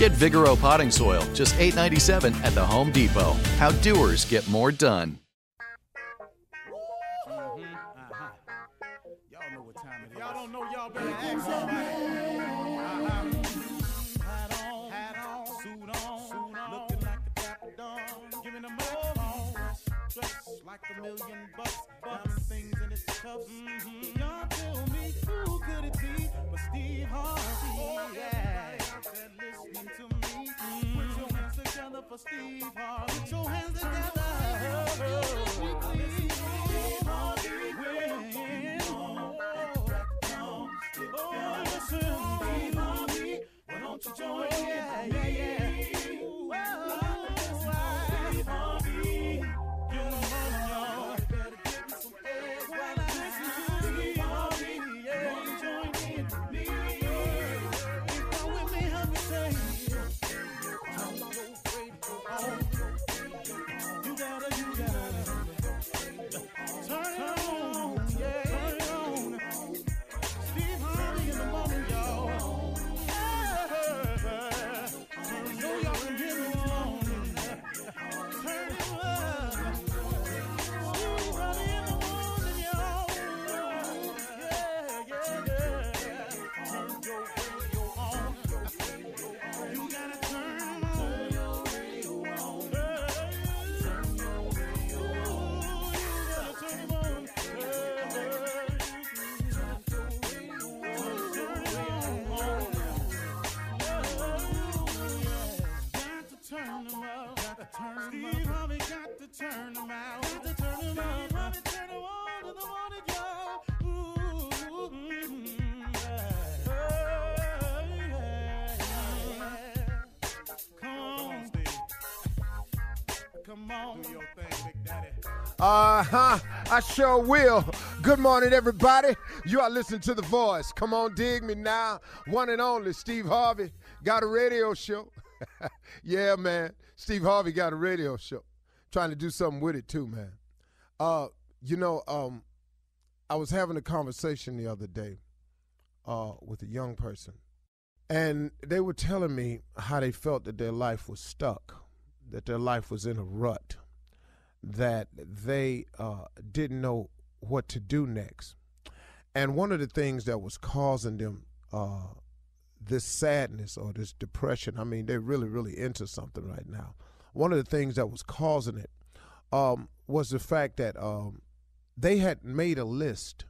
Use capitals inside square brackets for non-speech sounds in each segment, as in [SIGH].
Get Vigoro potting soil, just $8.97 at the Home Depot. How doers get more done. Like a million bucks, bucks, things in its cups. Mm-hmm. Y'all tell me who could it be but Steve Harvey? Oh, yeah. Listening to me, mm-hmm. put your hands together for Steve Harvey. Put your hands together. Steve Harvey. Oh, listen, Steve Harvey, why don't you join in? Uh huh. I sure will. Good morning, everybody. You are listening to The Voice. Come on, dig me now. One and only Steve Harvey got a radio show. [LAUGHS] yeah, man. Steve Harvey got a radio show. Trying to do something with it too, man. Uh, you know, um, I was having a conversation the other day uh, with a young person, and they were telling me how they felt that their life was stuck, that their life was in a rut that they uh, didn't know what to do next. And one of the things that was causing them uh, this sadness or this depression, I mean, they're really, really into something right now. One of the things that was causing it um, was the fact that um, they had made a list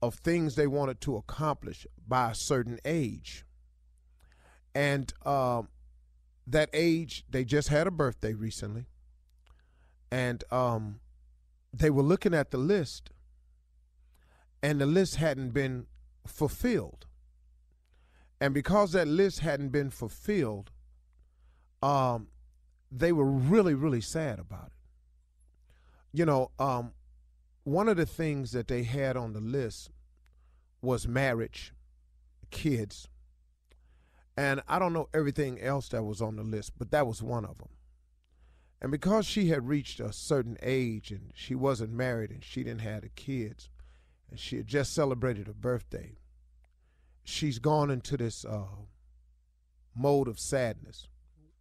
of things they wanted to accomplish by a certain age. And um, that age, they just had a birthday recently and um, they were looking at the list, and the list hadn't been fulfilled. And because that list hadn't been fulfilled, um, they were really, really sad about it. You know, um, one of the things that they had on the list was marriage, kids, and I don't know everything else that was on the list, but that was one of them. And because she had reached a certain age and she wasn't married and she didn't have the kids, and she had just celebrated her birthday, she's gone into this uh, mode of sadness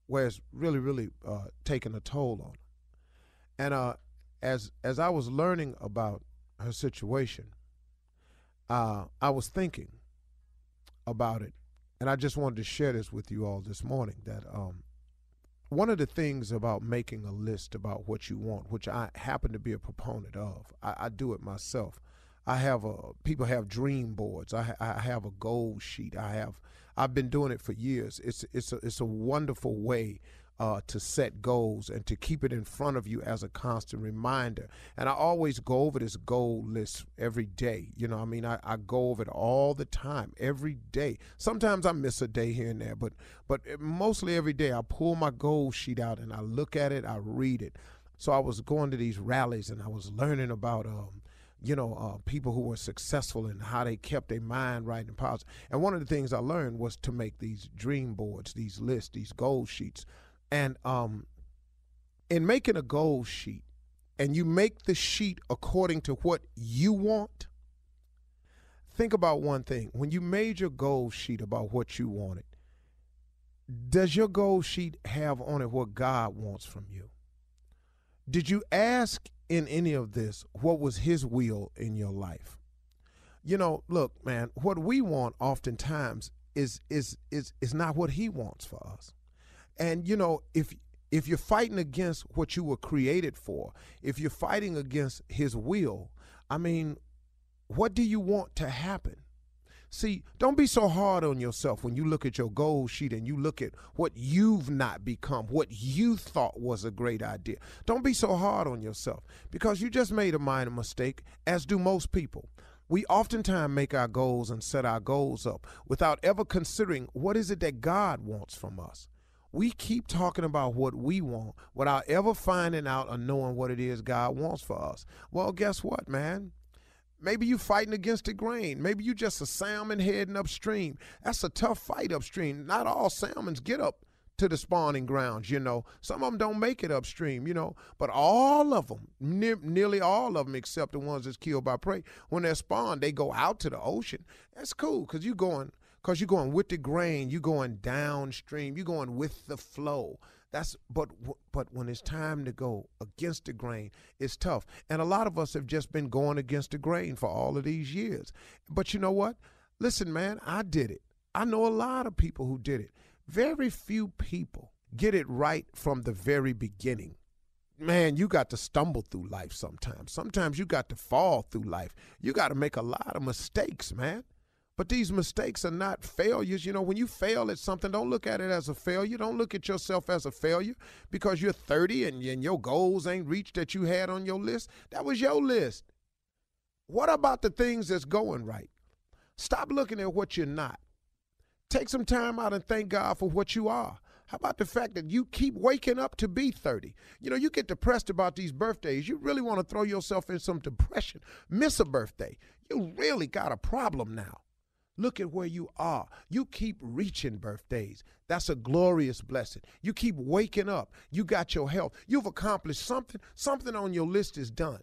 where it's really, really uh, taking a toll on her. And uh, as as I was learning about her situation, uh, I was thinking about it, and I just wanted to share this with you all this morning. That um, one of the things about making a list about what you want, which I happen to be a proponent of, I, I do it myself. I have a people have dream boards. I, I have a goal sheet. I have I've been doing it for years. It's it's a it's a wonderful way uh, to set goals and to keep it in front of you as a constant reminder. And I always go over this goal list every day. You know, I mean, I, I go over it all the time, every day. Sometimes I miss a day here and there, but but mostly every day I pull my goal sheet out and I look at it, I read it. So I was going to these rallies and I was learning about um, you know, uh, people who were successful and how they kept their mind right and positive. And one of the things I learned was to make these dream boards, these lists, these goal sheets. And um, in making a goal sheet, and you make the sheet according to what you want, think about one thing. When you made your goal sheet about what you wanted, does your goal sheet have on it what God wants from you? Did you ask in any of this what was His will in your life? You know, look, man, what we want oftentimes is is is is not what He wants for us. And you know, if if you're fighting against what you were created for, if you're fighting against his will, I mean, what do you want to happen? See, don't be so hard on yourself when you look at your goal sheet and you look at what you've not become, what you thought was a great idea. Don't be so hard on yourself because you just made a minor mistake, as do most people. We oftentimes make our goals and set our goals up without ever considering what is it that God wants from us we keep talking about what we want without ever finding out or knowing what it is God wants for us. Well, guess what, man? Maybe you're fighting against the grain. Maybe you're just a salmon heading upstream. That's a tough fight upstream. Not all salmons get up to the spawning grounds, you know. Some of them don't make it upstream, you know. But all of them, ne- nearly all of them, except the ones that's killed by prey, when they're spawned, they go out to the ocean. That's cool because you're going because you're going with the grain, you're going downstream, you're going with the flow. That's but but when it's time to go against the grain, it's tough. And a lot of us have just been going against the grain for all of these years. But you know what? Listen, man, I did it. I know a lot of people who did it. Very few people get it right from the very beginning. Man, you got to stumble through life sometimes. Sometimes you got to fall through life. You got to make a lot of mistakes, man. But these mistakes are not failures. You know, when you fail at something, don't look at it as a failure. Don't look at yourself as a failure because you're 30 and, and your goals ain't reached that you had on your list. That was your list. What about the things that's going right? Stop looking at what you're not. Take some time out and thank God for what you are. How about the fact that you keep waking up to be 30? You know, you get depressed about these birthdays. You really want to throw yourself in some depression. Miss a birthday. You really got a problem now. Look at where you are. You keep reaching birthdays. That's a glorious blessing. You keep waking up. You got your health. You've accomplished something. Something on your list is done.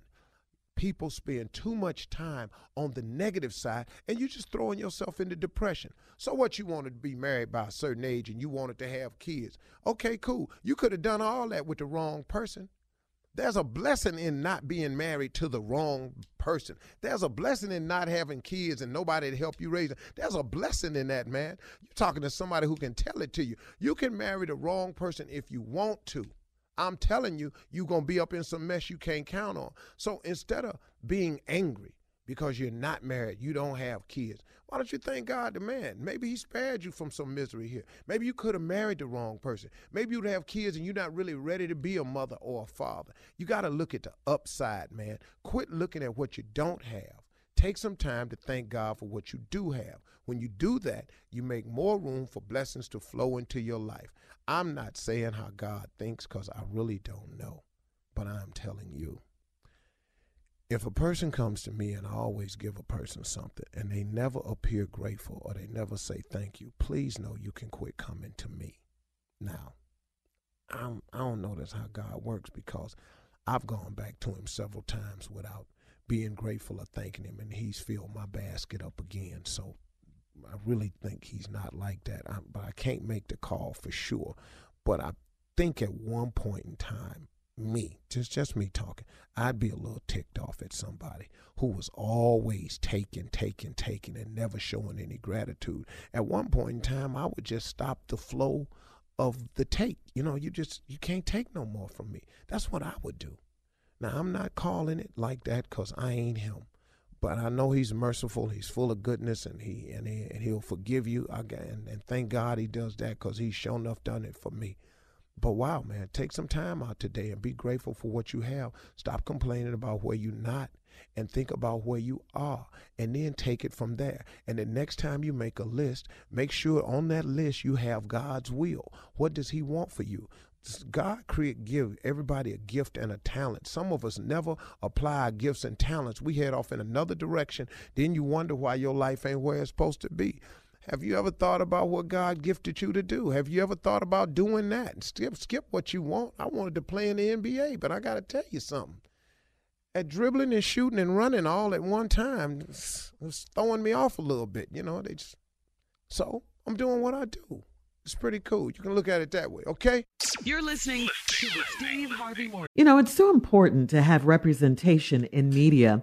People spend too much time on the negative side and you're just throwing yourself into depression. So, what you wanted to be married by a certain age and you wanted to have kids. Okay, cool. You could have done all that with the wrong person. There's a blessing in not being married to the wrong person. There's a blessing in not having kids and nobody to help you raise them. There's a blessing in that, man. You're talking to somebody who can tell it to you. You can marry the wrong person if you want to. I'm telling you, you're going to be up in some mess you can't count on. So instead of being angry, because you're not married, you don't have kids. Why don't you thank God the man? Maybe he spared you from some misery here. Maybe you could have married the wrong person. Maybe you'd have kids and you're not really ready to be a mother or a father. You got to look at the upside, man. Quit looking at what you don't have. Take some time to thank God for what you do have. When you do that, you make more room for blessings to flow into your life. I'm not saying how God thinks because I really don't know, but I'm telling you if a person comes to me and I always give a person something and they never appear grateful or they never say thank you, please know you can quit coming to me. Now, I don't, I don't know that's how God works because I've gone back to him several times without being grateful or thanking him, and he's filled my basket up again. So I really think he's not like that. I, but I can't make the call for sure. But I think at one point in time, me, just just me talking, I'd be a little ticked off at somebody who was always taking, taking, taking, and never showing any gratitude. At one point in time, I would just stop the flow of the take. You know, you just you can't take no more from me. That's what I would do. Now I'm not calling it like that because I ain't him, but I know he's merciful. He's full of goodness, and he and, he, and he'll forgive you. Again, and thank God he does that because he's shown enough done it for me. But wow, man, take some time out today and be grateful for what you have. Stop complaining about where you're not and think about where you are and then take it from there. And the next time you make a list, make sure on that list you have God's will. What does he want for you? God create give everybody a gift and a talent. Some of us never apply our gifts and talents. We head off in another direction. Then you wonder why your life ain't where it's supposed to be. Have you ever thought about what God gifted you to do? Have you ever thought about doing that? Skip, skip what you want. I wanted to play in the NBA, but I got to tell you something. At dribbling and shooting and running all at one time, it's, it's throwing me off a little bit. You know, they just. So I'm doing what I do. It's pretty cool. You can look at it that way, okay? You're listening to the Steve Harvey Morning. You know, it's so important to have representation in media.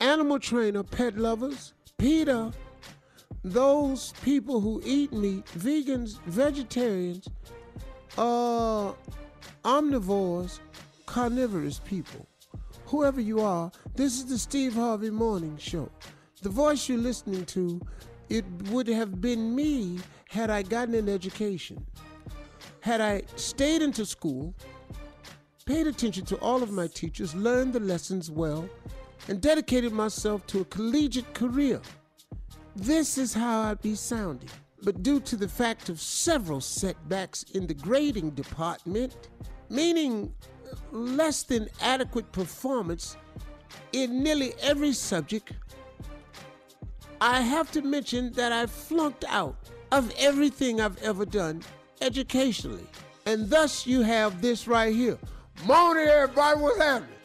animal trainer, pet lovers, PETA, those people who eat meat, vegans, vegetarians, uh, omnivores, carnivorous people. Whoever you are, this is the Steve Harvey Morning Show. The voice you're listening to, it would have been me had I gotten an education. Had I stayed into school, paid attention to all of my teachers, learned the lessons well, and dedicated myself to a collegiate career. This is how I'd be sounding. But due to the fact of several setbacks in the grading department, meaning less than adequate performance in nearly every subject, I have to mention that I flunked out of everything I've ever done educationally. And thus you have this right here. Morning, everybody, what's happening?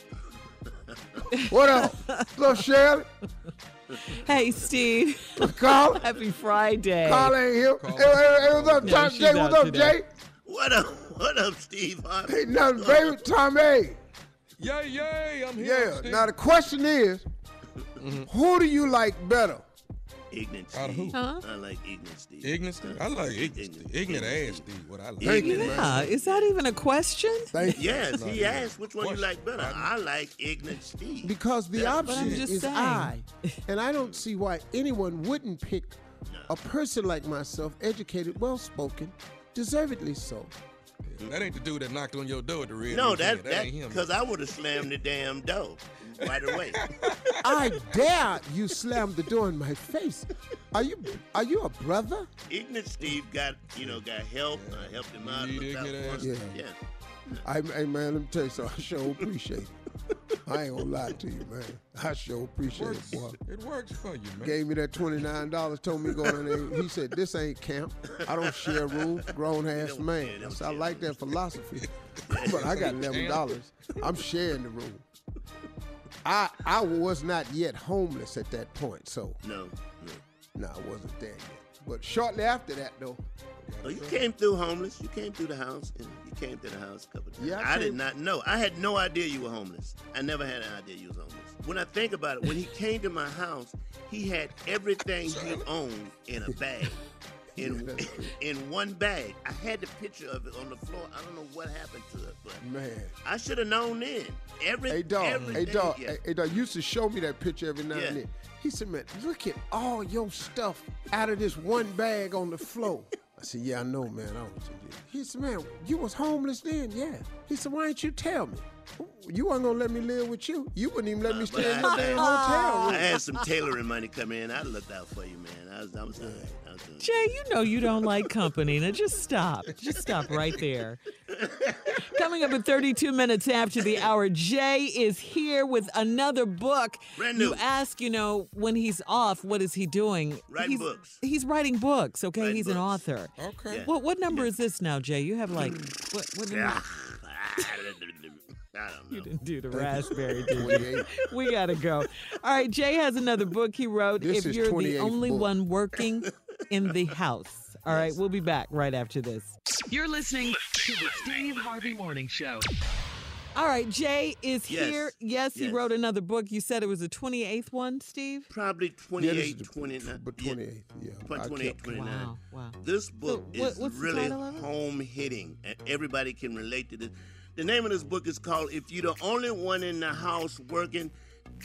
What up? Little Shirley? Hey, Steve. Carl? [LAUGHS] Happy Friday. Carl ain't here. Hey, hey, hey, what's up, No, Tom she's Jay? What's up, today. Jay? What up? What up, Steve? Harvey? Ain't nothing, baby. Uh, Tom A. Yay, yay, I'm here. Yeah. Now the question is, mm-hmm. who do you like better, Ignorant Out of Steve. who? Huh? I like ignorant Steve. Ignorant Steve? I like ignorant Steve. Ignorant ass Steve, what I like. Thank you, Ignorant. Yeah, is that even a question? Thank you. Yes, Not he even asked which one you like better. I like ignorant Steve. Because the Yeah. Option just is saying. I, [LAUGHS] and I don't see why anyone wouldn't pick a person like myself, educated, well-spoken, deservedly so. That ain't the dude that knocked on your door at the red. No, Roof that that ain't him. because I would have slammed the damn door right away. [LAUGHS] I dare you slam the door in my face. Are you are you a brother? ignorant Steve got you know got help. I helped him out. You out ignorant for ass. him. Yeah. yeah. I, hey man, let me tell you something. I sure appreciate it. I ain't gonna lie to you, man. I sure appreciate it, works. boy. It works for you, man. Gave me that twenty nine dollars. Told me to go in there. He said, "This ain't camp. I don't share rooms. Grown ass man." share, I said, "I like that philosophy, [LAUGHS] but I got eleven dollars. I'm sharing the room." I I was not yet homeless at that point, so No, no. no, I wasn't there yet. But shortly after that, though, Oh, you came through homeless. You came through the house, and you came to the house a couple times. Yeah, I I, did not know. I had no idea you were homeless. I never had an idea you was homeless. When I think about it, when he [LAUGHS] came to my house, he had everything he owned in a bag. In [LAUGHS] in one bag. I had the picture of it on the floor. I don't know what happened to it, but man. I should have known then. Every Hey dog, hey dog, yeah. hey, hey dog. Used to show me that picture every now Yeah. and then. He said, "Man, look at all your stuff out of this one bag on the floor." I said, "Yeah, I know, man. I was." He said, "Man, you was homeless then, yeah." He said, "Why didn't you tell me? You weren't gonna let me live with you. You wouldn't even let me stay in I- no damn hotel room." had some tailoring money come in. I looked out for you, man. I was, I was all right. I was doing Jay, you know you don't like company. Now just stop. Just stop right there. [LAUGHS] Coming up at 32 minutes after the hour, Jay is here with another book. Brand new. You new. ask, you know, when he's off, what is he doing? Writing he's, books. He's writing books, okay? Writing he's an author. Okay. Yeah. What what number is this now, Jay? You have like what what number? [LAUGHS] Ah, I don't You didn't do the raspberry, did you? [LAUGHS] We gotta go. All right, Jay has another book he wrote. This if is you're the only book. one working in the [LAUGHS] house. All right, we'll be back right after this. You're listening to the Steve Harvey Morning Show. All right, Jay is Yes. here. Yes, he wrote another book. You said it was the 28th one, Steve? Probably 28, is the- 29. but yeah, 28th, yeah. Twen- I 28, kept- 29. Wow, wow. This book what- is what's really title of it? home hitting, and everybody can relate to this. The name of this book is called "If You're the Only One in the House Working."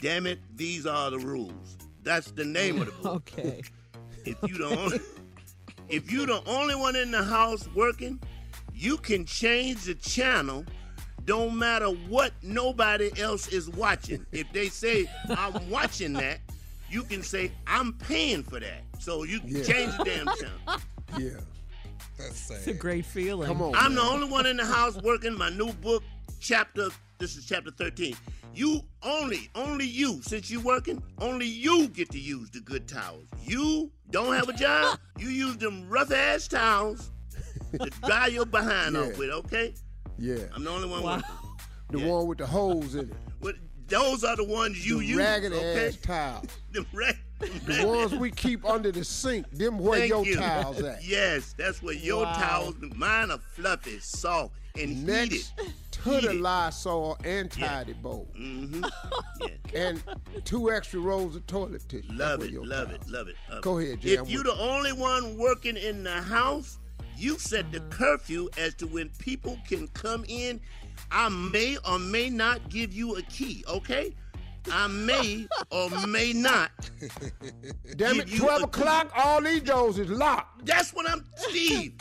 Damn it, these are the rules. That's the name of the book. Okay. If you the only, if you the only one in the house working, you can change the channel. Don't matter what nobody else is watching. If they say I'm watching that, you can say I'm paying for that. So you can Yeah. change the damn channel. Yeah. That's sad. It's a great feeling. Come on. I'm the only one in the house [LAUGHS] working my new book, chapter. This is chapter 13. You only, only you, since you working, only you get to use the good towels. You don't have a job. [LAUGHS] You use them rough ass towels to [LAUGHS] dry your behind Yeah. off with. Okay, Yeah. I'm the only one Wow. working. The Yeah. one with the holes in it. But those are the ones you the use. ragged okay, ass towels. the rag- [LAUGHS] The ones we keep under the sink. Them where Thank your you. towels at. [LAUGHS] Yes, that's where your Wow. towels. Mine are fluffy, soft, and heated. Next to the Heated. Lysol and tidy bowl. Mm-hmm. [LAUGHS] Yeah. And two extra rolls of toilet tissue. Love it, love towels. it, love it. love Go ahead, Jay, If you with the only one working in the house, you set the curfew as to when people can come in. I may or may not give you a key, okay? I may or may not. [LAUGHS] Damn it, you 12 a- o'clock, all these doors is locked. That's what I'm, Steve.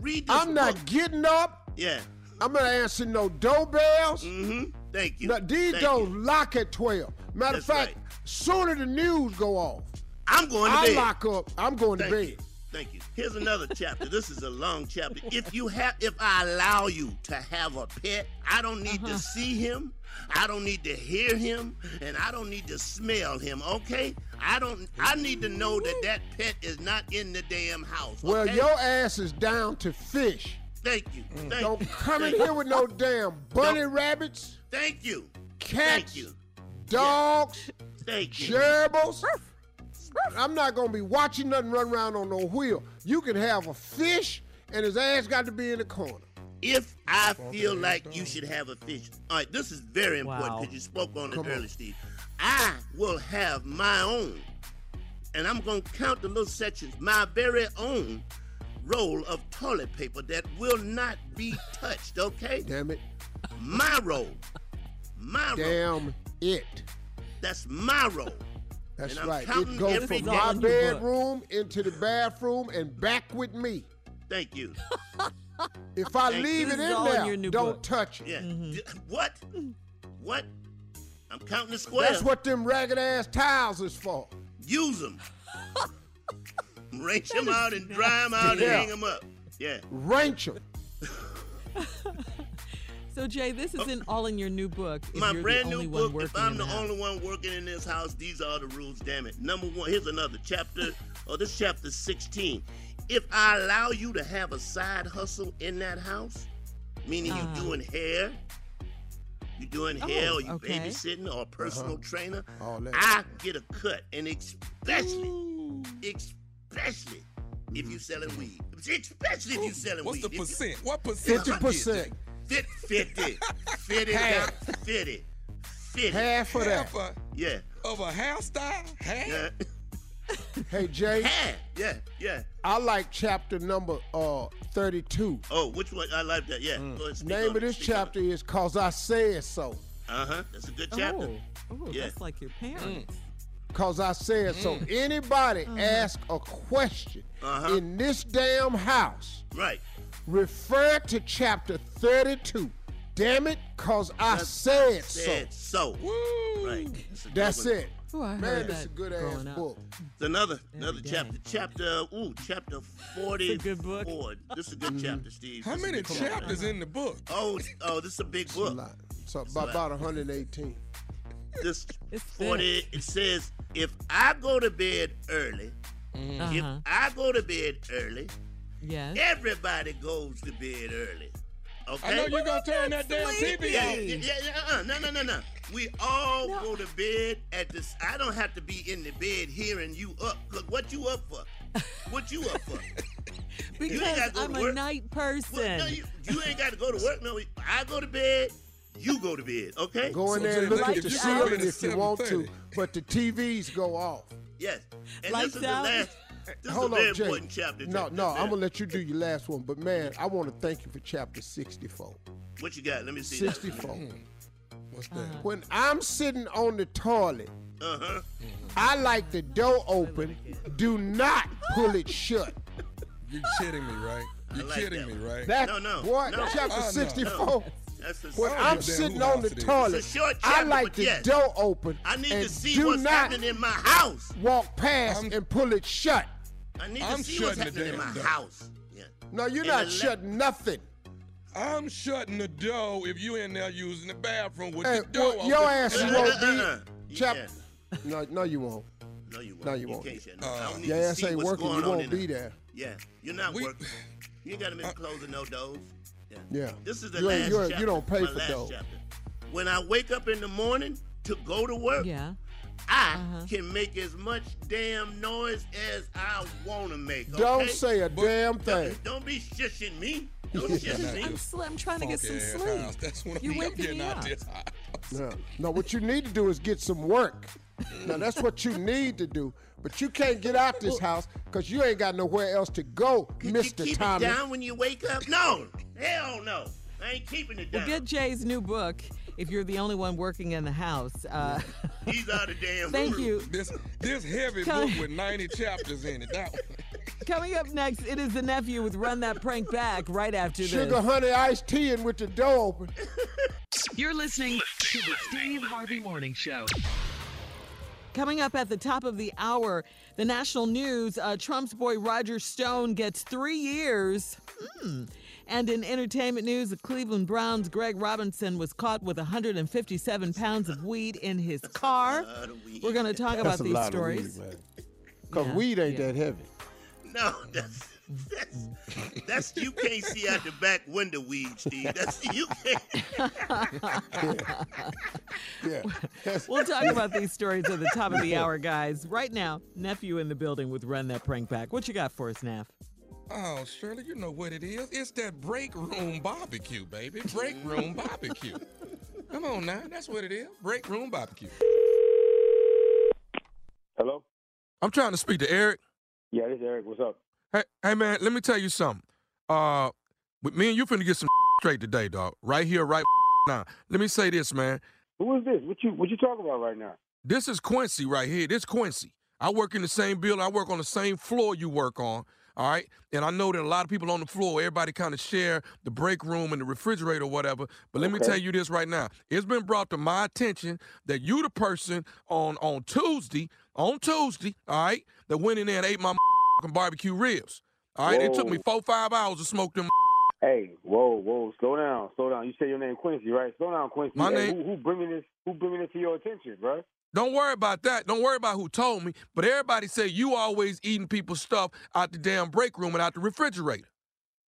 Read this I'm not book. getting up. Yeah. I'm not answering no doorbells. Mm-hmm. Thank you. Now, these Thank doors you. lock at 12. Matter of fact, sooner the news go off, I'm going to I bed. lock up. I'm going to bed. you. Thank you. Here's another chapter. This is a long chapter. If you have, if I allow you to have a pet, I don't need Uh-huh. to see him. I don't need to hear him, and I don't need to smell him. Okay? I don't. I need to know that that pet is not in the damn house. Well, your ass is down to fish. Thank you. Thank Don't you. come in Thank here with no damn bunny rabbits, Thank you. cats, Thank you. dogs, Thank you. gerbils. I'm not gonna be watching nothing run around on no wheel. You can have a fish, and his ass got to be in the corner. If I feel like you should have a fish, all right, this is very important Wow. because you spoke on it Come on. earlier, Steve. I will have my own and I'm gonna count the little sections. My very own roll of toilet paper that will not be [LAUGHS] touched. Okay? Damn it. My roll. My roll. Damn it. That's my roll. That's And right. counting It goes from my All book. bedroom into the bathroom and back with me. Thank you. [LAUGHS] If I Thank leave you. it in all in there, don't book. touch it. Yeah. Mm-hmm. D- What? What? I'm counting the squares. That's what them ragged ass towels is for. Use them. Wrench them out and dry them out Yeah. and hang them up. Yeah. Wrench 'em. [LAUGHS] So Jay, this Oh. isn't all in your new book. If My you're brand the only new book. If I'm in the only one working in this house, these are the rules. Damn it. Number one. Here's another chapter. [LAUGHS] oh, this chapter 16. If I allow you to have a side hustle in that house, meaning Uh. you're doing hair, you're doing hair, Oh, or you okay. babysitting, or a personal trainer, All that. I get a cut, and especially, especially if you're selling weed, especially if you're selling What's weed. What's the percent? What percent? 50%. Jay? Fit, 50, 50, Half. 50, 50. Half of that. Half a, Yeah. of a hairstyle? Half? Yeah. Hey, Jay, [LAUGHS] Half. Yeah. Yeah. I like chapter number uh 32. Oh, which one? I like that. Yeah. Go ahead, Name of it, this speak on chapter is Cause I Said So. Uh-huh. That's a good chapter. Oh, oh Yeah. that's like your parents. Cause I said so. Anybody ask a question Uh-huh. in this damn house, Right. Refer to chapter 32. Damn it, cause I said so. Said so. Woo! Right. That's, a That's it. Ooh, I Man, heard this is a good ass up. book. It's another another day. chapter. Chapter ooh, chapter forty. It's a good book. This is a good chapter, Steve. How This many chapters in the book? Oh, oh, this is a big It's a book. lot. So about, about 118. This [LAUGHS] It's forty. It says if I go to bed early, if Uh-huh. I go to bed early, Yes. everybody goes to bed early. Okay. I know you're going to turn that damn TV Yeah, off. yeah, yeah, yeah, uh-uh. no, no, no, no. We all go to bed at this. I don't have to be in the bed hearing you up. Look, what you up for? What you up for? [LAUGHS] Because gotta go I'm a work. night Well, person. no, you, you ain't got to go to work. No, I go to bed. You go to bed. Okay. Go in So there and Jay, look like at the you ceiling said, if you want to, but the TVs go off. Yes. And Lights this is the out. last. This Hold is a very on, Jay. important chapter. No, Jay. no, I'm gonna let you do your last one, but man, I want to thank you for chapter 64. What you got? Let me see. 64. What's that? Uh-huh. When I'm sitting on the toilet, Uh-huh. I like the door open. Do not pull it shut. You kidding me, right? You like kidding that me, one. right? That No, no, what? no. Chapter Oh, no. 64. That's a, When I don't I'm give a damn sitting on the toilet, It's a short I like but the yes. door open. I need and to see do what's not happening in my house. walk past I'm- and pull it shut. I need to I'm see what's shutting the happening in my door. house. Yeah. No, you're In not the shutting nothing. I'm shutting the door if you in there using the bathroom with Hey, the door well, open. your ass Uh, won't be. uh-uh. Chap- Yeah. No, no, you won't. No, you won't. No, you won't. can't shut no. Uh, I don't need Your ass ain't working. You won't be there. there. Yeah, you're not working. You ain't got to be closing no doors. Yeah. Yeah. This is the You ain't- last you ain't- chapter. you don't pay my for last dough. chapter. When I wake up in the morning to go to work, Yeah. I Uh-huh. can make as much damn noise as I want to make. Don't say a damn thing. Don't, don't be shushing me. [LAUGHS] Don't Yeah, shush not me. I'm, sl- I'm trying to get some sleep. house. That's when You're I'm waking getting me out up. this house. No. no, what you need to do is get some work. Now that's what you need to do. But you can't get out this house because you ain't got nowhere else to go, Could Mr. you keep Tommy. it down when you wake up? No. Hell no. I ain't keeping it Well, down. get Jay's new book if you're the only one working in the house. Uh, These are the damn thank rules. you. This this heavy Come- book [LAUGHS] with 90 chapters in it. That one. Coming up next, it is the nephew with Run That Prank Back right after Sugar this. honey iced tea and with the door open. [LAUGHS] You're listening to the Steve Harvey Morning Show. Coming up at the top of the hour, the national news uh, Trump's boy Roger Stone gets three years. Hmm. And in entertainment news, the Cleveland Browns' Greg Robinson was caught with 157 pounds of weed in his car. We're going to talk about That's a these lot stories. of weed. Because Yeah, weed ain't yeah. that heavy. No, that's that's that's you can't see out the back window weed, Steve. That's you can't. [LAUGHS] Yeah. That's- We'll talk about these stories at the top of the hour, guys. Right now, nephew in the building with Run That Prank Back. What you got for us, Neff? Oh, Shirley, you know what it is. It's that break room barbecue, baby. Break room barbecue. Come on now, that's what it is. Break room barbecue. Hello? I'm trying to speak to Eric. Yeah, this is Eric. What's up? Hey, hey man, let me tell you something. Uh, with me and you finna get some [LAUGHS] straight today, dog. Right here, right [LAUGHS] now. Let me say this, man. Who is this? What you what you talking about right now? This is Quincy right here. This Quincy. I work in the same building. I work on the same floor you work on. All right. And I know that a lot of people on the floor, everybody kind of share the break room and the refrigerator or whatever. But let me tell you this right now. It's been brought to my attention that you the person on on Tuesday, on Tuesday, all right, that went in there and ate my [LAUGHS] barbecue ribs. All right. It took me four, five hours to smoke them. Hey, whoa, whoa, slow down, slow down. You say your name Quincy, right? Slow down, Quincy. My Hey, name- Who, who bringing this? Who bringing this to your attention, bro? Don't worry about that. Don't worry about who told me. But everybody say you always eating people's stuff out the damn break room and out the refrigerator.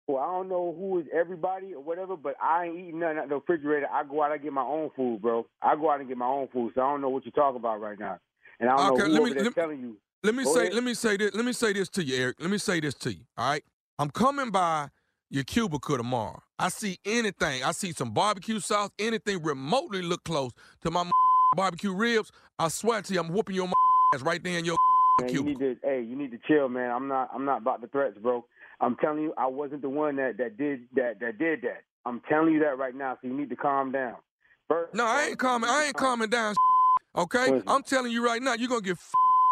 Well, I don't know who is everybody or whatever, but I ain't eating nothing out the refrigerator. I go out and get my own food, bro. I go out and get my own food, so I don't know what you're talking about right now. And I don't Okay, know who let me- let- telling you. Let me Go say, ahead. let me say this, let me say this to you, Eric. Let me say this to you. All right. I'm coming by your cubicle tomorrow. I see anything. I see some barbecue sauce, anything remotely look close to my [LAUGHS] barbecue ribs. I swear to you, I'm whooping your [LAUGHS] ass right there in your [LAUGHS] Man, you need to hey, you need to chill, man. I'm not I'm not about the threats, bro. I'm telling you, I wasn't the one that, that did that that did that. I'm telling you that right now, so you need to calm down. First, No, I ain't calming. I ain't calming down. Okay, I'm telling you right now, you're gonna get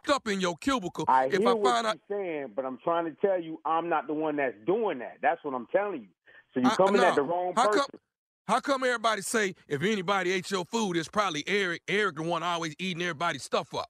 up in your cubicle I if hear I what find out. you're saying, but I'm trying to tell you, I'm not the one that's doing that. That's what I'm telling you. So you're I- coming no. at the wrong How person. come? How come everybody say if anybody ate your food, it's probably Eric. Eric the one always eating everybody's stuff up.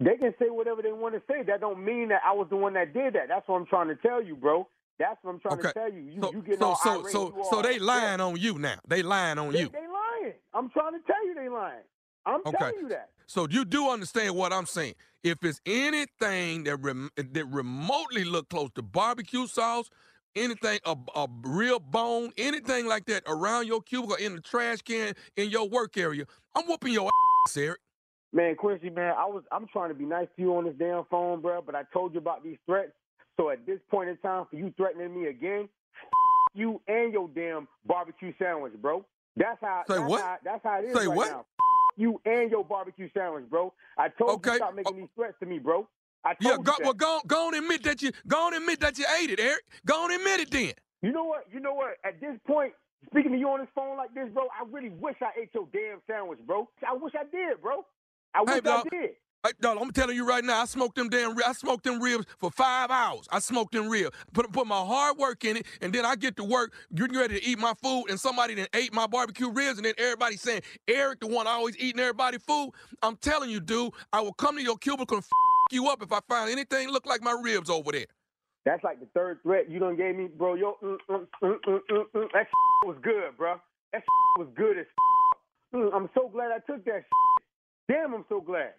They can say whatever they want to say. That don't mean that I was the one that did that. That's what I'm trying to tell you, bro. That's what I'm trying Okay. to tell you. You, So, you getting so, all so, irate, so, so they lying on you now. They lying on They, you. they lying. I'm trying to tell you they lying. I'm Okay. telling you that. So you do understand what I'm saying. If it's anything that rem- that remotely look close to barbecue sauce, anything a, a real bone, anything like that around your cubicle in the trash can in your work area, I'm whooping your ass, Eric. Man, Quincy, man, I was I'm trying to be nice to you on this damn phone, bro, but I told you about these threats. So at this point in time, for you threatening me again, [LAUGHS] you and your damn barbecue sandwich, bro. That's how. Say that's what? How, that's how it is Say right what? now. You and your barbecue sandwich, bro. I told you Okay. stop making these threats to me, bro. I told Yeah, you go, that. well, go, go on admit that you go on admit that you ate it, Eric. Go on admit it then. You know what? You know what? At this point, speaking to you on this phone like this, bro, I really wish I ate your damn sandwich, bro. I wish I did, bro. I wish Hey, I dog. did. Hey, dog, I'm telling you right now, I smoked them damn. I smoked them ribs for five hours. I smoked them ribs, put put my hard work in it, and then I get to work, getting ready to eat my food, and somebody then ate my barbecue ribs, and then everybody saying Eric, the one always eating everybody food. I'm telling you, dude, I will come to your cubicle and f- you up if I find anything look like my ribs over there. That's like the third threat you done gave me, bro. Yo, mm, mm, mm, mm, mm, mm. that [LAUGHS] was good, bro. That [LAUGHS] was good as. [LAUGHS] Mm, I'm so glad I took that. Damn, I'm so glad.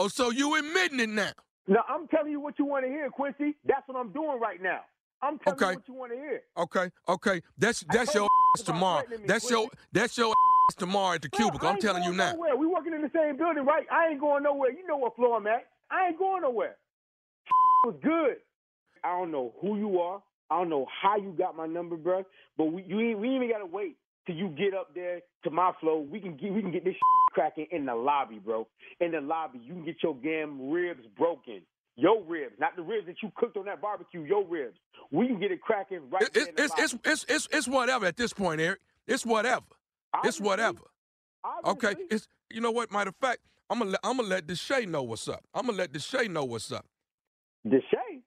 Oh, so you admitting it now? Now I'm telling you what you want to hear, Quincy. That's what I'm doing right now. I'm telling Okay. you what you want to hear. Okay, okay, that's that's your ass tomorrow. me, That's your that's your ass tomorrow at the Bro, cubicle. I'm telling you now. Nowhere. We working in the same building, right? I ain't going nowhere. You know what floor I'm at. I ain't going nowhere. [LAUGHS] was good. I don't know who you are. I don't know how you got my number, bro. But we you ain't, we ain't even gotta wait till you get up there to my flow. We can get we can get this cracking in the lobby, bro. In the lobby, you can get your damn ribs broken. Your ribs, not the ribs that you cooked on that barbecue. Your ribs. We can get it cracking right It- there it's, in the it's, it's, it's, it's, it's whatever at this point, Eric. It's whatever. It's Obviously. whatever. Okay. It's you know what? Matter of fact, I'm gonna let, I'm gonna let Deshae know what's up. I'm gonna let Deshae know what's up. Deshae,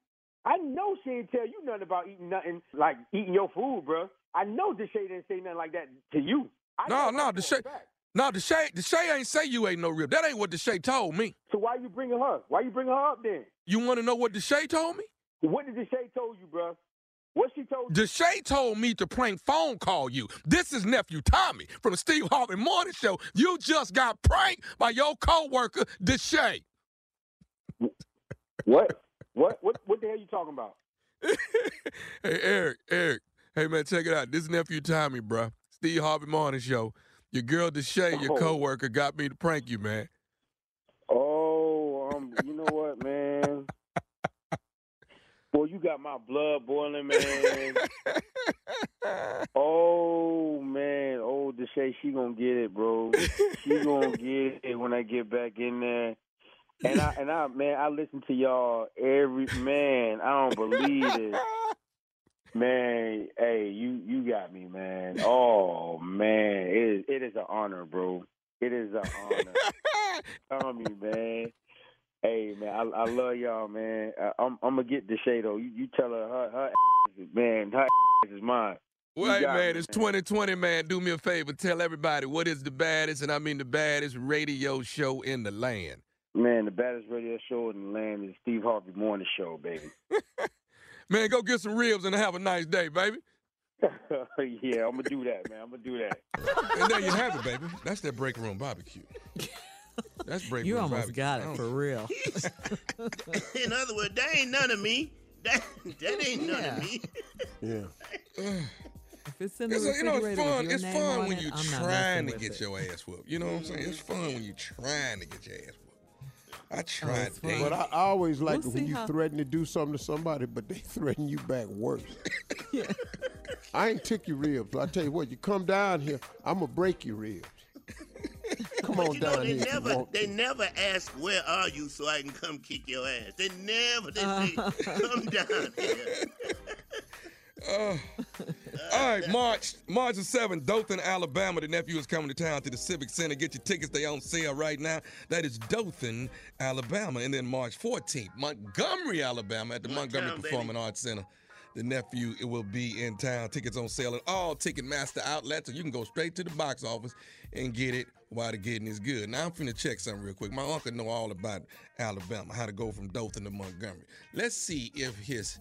I know she didn't tell you nothing about eating nothing like eating your food, bro. I know Deshae didn't say nothing like that to you. I No, no, her for a Deshae, no, Deshae, Deshae ain't say you ain't no rib. That ain't what Deshae told me. So why you bringing her? Why you bringing her up then? You want to know what Deshae told me? What did Deshae told you, bro? What she told you? Deshae told me to prank phone call you. This is nephew Tommy from the Steve Harvey Morning Show. You just got pranked by your coworker Deshae. What? What? What? What the hell you talking about? Hey [LAUGHS] Eric, Eric. Hey man, check it out. This nephew Tommy, bro. Steve Harvey Morning Show. Your girl Deshae, your Oh. coworker, got me to prank you, man. Oh, um, you know what, man? Boy, you got my blood boiling, man. [LAUGHS] oh man, oh Deshae, she gonna get it, bro. She gonna [LAUGHS] get it when I get back in there. And I [LAUGHS] and I man, I listen to y'all every man. I don't believe it. Man, hey, you you got me, man. Oh man, it is it is an honor, bro. It is an honor. [LAUGHS] Tell me, man. Hey, man, I, I love y'all, man. I, I'm I'm gonna get Deshae though. You, you tell her her, her ass, man, her ass is mine. You Wait, man, it's 2020, man. Do me a favor. Tell everybody what is the baddest, and I mean the baddest radio show in the land. Man, the baddest radio show in the land is Steve Harvey Morning Show, baby. [LAUGHS] Man, go get some ribs and have a nice day, baby. [LAUGHS] yeah, I'm gonna do that, man. I'm gonna do that. And there you have it, baby. That's that break room barbecue. That's break You room You almost barbecue. got it oh. for real. [LAUGHS] In other words, that ain't none of me. That that ain't none Yeah. of me. Yeah. [SIGHS] If it's in the It's, you know, it's refrigerator fun. It's fun when it, you're I'm trying to get with your ass whooped. You know what I'm saying? It's fun when you're trying to get your ass whooped. I tried Oh, it's But I, I always like We'll it when you how- threaten to do something to somebody, but they [LAUGHS] threaten you back worse. [LAUGHS] I ain't tick your ribs. But I tell you what, you come down here, I'm gonna break your ribs. [LAUGHS] Come on You know, down they here if you never they to. never ask where are you so I can come kick your ass. They never they say uh-huh. come down here. Uh, [LAUGHS] all right, March March the seventh, Dothan, Alabama. The nephew is coming to town to the Civic Center. Get your tickets; they on sale right now. That is Dothan, Alabama, and then March fourteenth, Montgomery, Alabama, at the Montgomery town, Performing baby. Arts Center. The nephew it will be in town. Tickets on sale at all Ticketmaster outlets, so you can go straight to the box office and get it while the getting is good. Now I'm finna check something real quick. My uncle know all about Alabama, how to go from Dothan to Montgomery. Let's see if his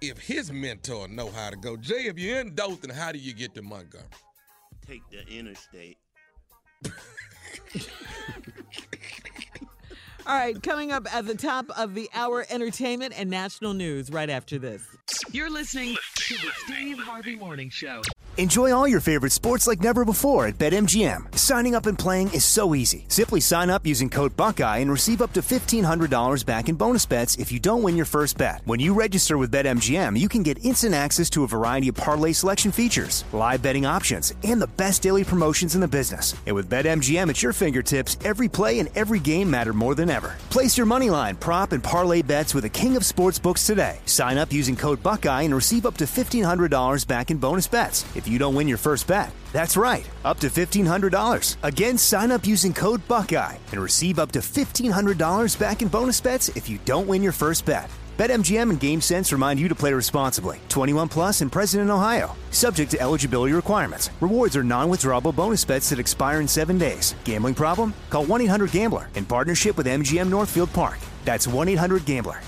if his mentor know how to go. Jay, if you're in Dothan, how do you get to Montgomery? Take the interstate. [LAUGHS] All right, coming up at the top of the hour, entertainment and national news right after this. You're listening to the Steve Harvey Morning Show. Enjoy all your favorite sports like never before at BetMGM. Signing up and playing is so easy. Simply sign up using code Buckeye and receive up to $1,500 back in bonus bets if you don't win your first bet. When you register with BetMGM, you can get instant access to a variety of parlay selection features, live betting options, and the best daily promotions in the business. And with BetMGM at your fingertips, every play and every game matter more than ever. Place your money line, prop, and parlay bets with the king of sportsbooks today. Sign up using code Buckeye and receive up to $1,500 back in bonus bets if you don't win your first bet. That's right, up to $1,500. Again, sign up using code Buckeye and receive up to $1,500 back in bonus bets if you don't win your first bet. BetMGM and GameSense remind you to play responsibly. 21 plus and present in Ohio. Subject to eligibility requirements. Rewards are non-withdrawable bonus bets that expire in seven days. Gambling problem? Call 1-800-GAMBLER in partnership with MGM Northfield Park. That's 1-800-GAMBLER.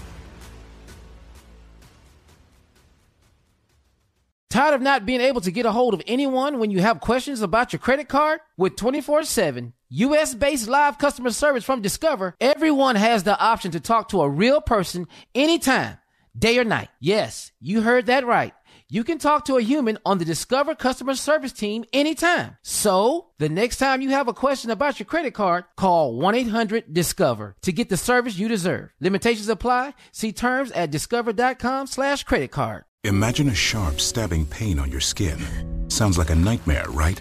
Tired of not being able to get a hold of anyone when you have questions about your credit card? With 24 7 US based live customer service from Discover, everyone has the option to talk to a real person anytime, day or night. Yes, you heard that right. You can talk to a human on the Discover customer service team anytime. So, the next time you have a question about your credit card, call 1 800 Discover to get the service you deserve. Limitations apply. See terms at discover.com/slash credit card. Imagine a sharp, stabbing pain on your skin. Sounds like a nightmare, right?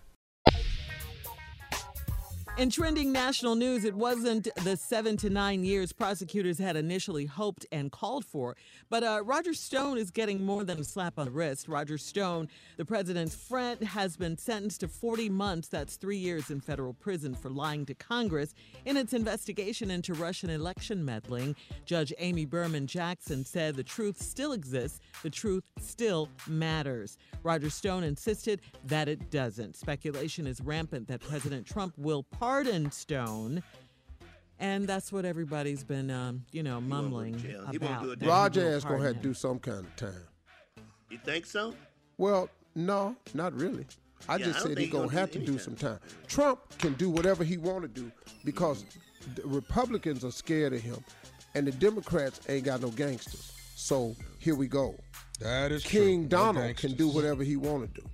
In trending national news, it wasn't the seven to nine years prosecutors had initially hoped and called for. But uh, Roger Stone is getting more than a slap on the wrist. Roger Stone, the president's friend, has been sentenced to 40 months. That's three years in federal prison for lying to Congress in its investigation into Russian election meddling. Judge Amy Berman Jackson said the truth still exists, the truth still matters. Roger Stone insisted that it doesn't. Speculation is rampant that President Trump will pardon Stone. And that's what everybody's been, um, you know, mumbling. He won't about. do it that that he Roger is gonna have to do some kind of time. You think so? Well, no, not really. I Yeah, just I said he's he gonna gonna have to do some time. Trump can do whatever he want to do because the Republicans are scared of him, and the Democrats ain't got no gangsters. So here we go. That is King true. No Donald can do whatever he want to do.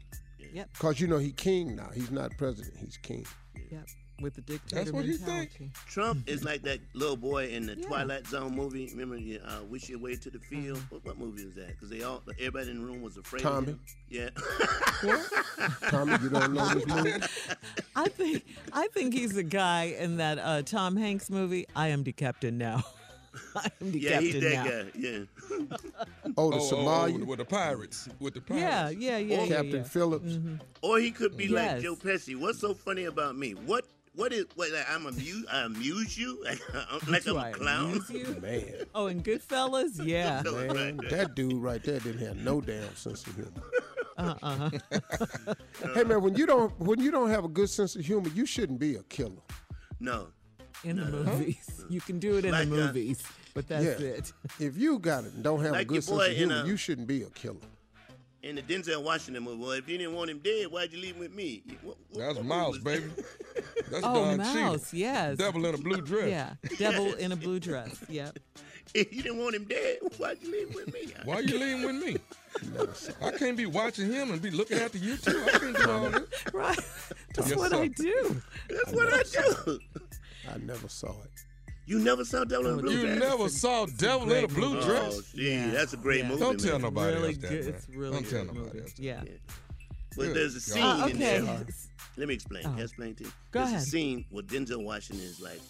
Yep. Cause you know he king now. He's not president. He's king. Yep. With the dictator That's what you mentality. Trump is like that little boy in the Twilight Zone movie. Remember, you, uh, "Wish Your Way to the Field"? Uh-huh. What, what movie was that? Because they all, everybody in the room was afraid Tommy. of him. Yeah. [LAUGHS] Tommy, you don't know this movie? [LAUGHS] I think I think he's the guy in that uh, Tom Hanks movie. I am the captain now. [LAUGHS] I am the yeah, he's captain that now. guy. Yeah. Oh, the Oh, oh, oh, with, with the pirates. With the pirates. Yeah, yeah, yeah, yeah. Captain yeah. Phillips. Or he could be like Joe Pesci. What's so funny about me? What what is what? Like, I'm amuse. I amuse you [LAUGHS] like, I'm- [LAUGHS] like I'm Do I a clown. you? [LAUGHS] Man, Oh, and Goodfellas, yeah. Man, that dude right there didn't have no damn sense of humor. Uh-uh. Hey man, when you don't when you don't have a good sense of humor, you shouldn't be a killer. No. In the movies, you can do it in Like, the uh, movies, but that's yeah. it. If you got it and don't have a good sense boy of in, humor, uh, you shouldn't be a killer. In the Denzel Washington movie, well, if you didn't want him dead, why'd you leave him with me? What, what, That's what Mouse, baby. [LAUGHS] That's Oh, Don Mouse, Cheadle. yes. Devil in a blue dress. Yeah, devil in a blue dress. Yep. [LAUGHS] If you didn't want him dead, why'd you leave him with me? [LAUGHS] Why are you leaving with me? I can't be watching him and be looking after you too. I can't do all this. Right. That's Yes, what sir. I do. That's what I do. I never saw it. You never saw Devil in a Blue Dress. You never saw Devil in a blue movie. dress? Oh, gee, that's a great Yeah. movie. Don't tell nobody really else that, good. man. It's really Don't tell nobody movie. else. that. Yeah. But there's a scene Uh, in there. Let me explain. Can I explain to you? Go There's ahead. a scene where Denzel Washington is like,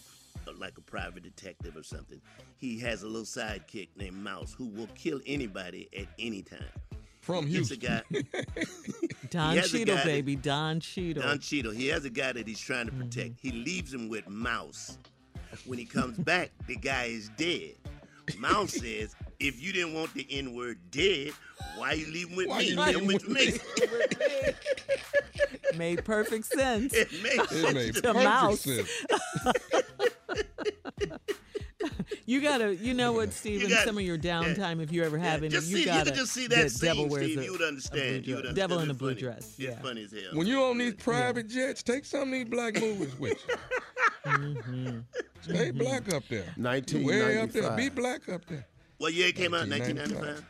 uh, like a private detective or something. He has a little sidekick named Mouse who will kill anybody at any time. From He's a Houston. guy. [LAUGHS] Don He has a Cheadle, guy- baby. Don Cheadle. Don Cheadle. He has a guy that he's trying to protect. He leaves him with Mouse. When he comes back, the guy is dead. Mouse says, "If you didn't want the N word dead, why you leave him with Why me? you Leave leave him him with with me." Made perfect sense. it makes It made The perfect mouse. sense. [LAUGHS] [LAUGHS] You gotta, you know what, Steven? got- some of your downtime, if you ever have any, just you see, gotta. you could just see that get scene, Devil wears Steve. a- you would understand. blue You would dress. understand. Devil in a blue funny. dress. It's Yeah. funny as hell. When you on these private jets, take some of these black movies with you. Mm-hmm. Stay black up there. Way up there. 1995. Be black up there. What year it came out? 1995.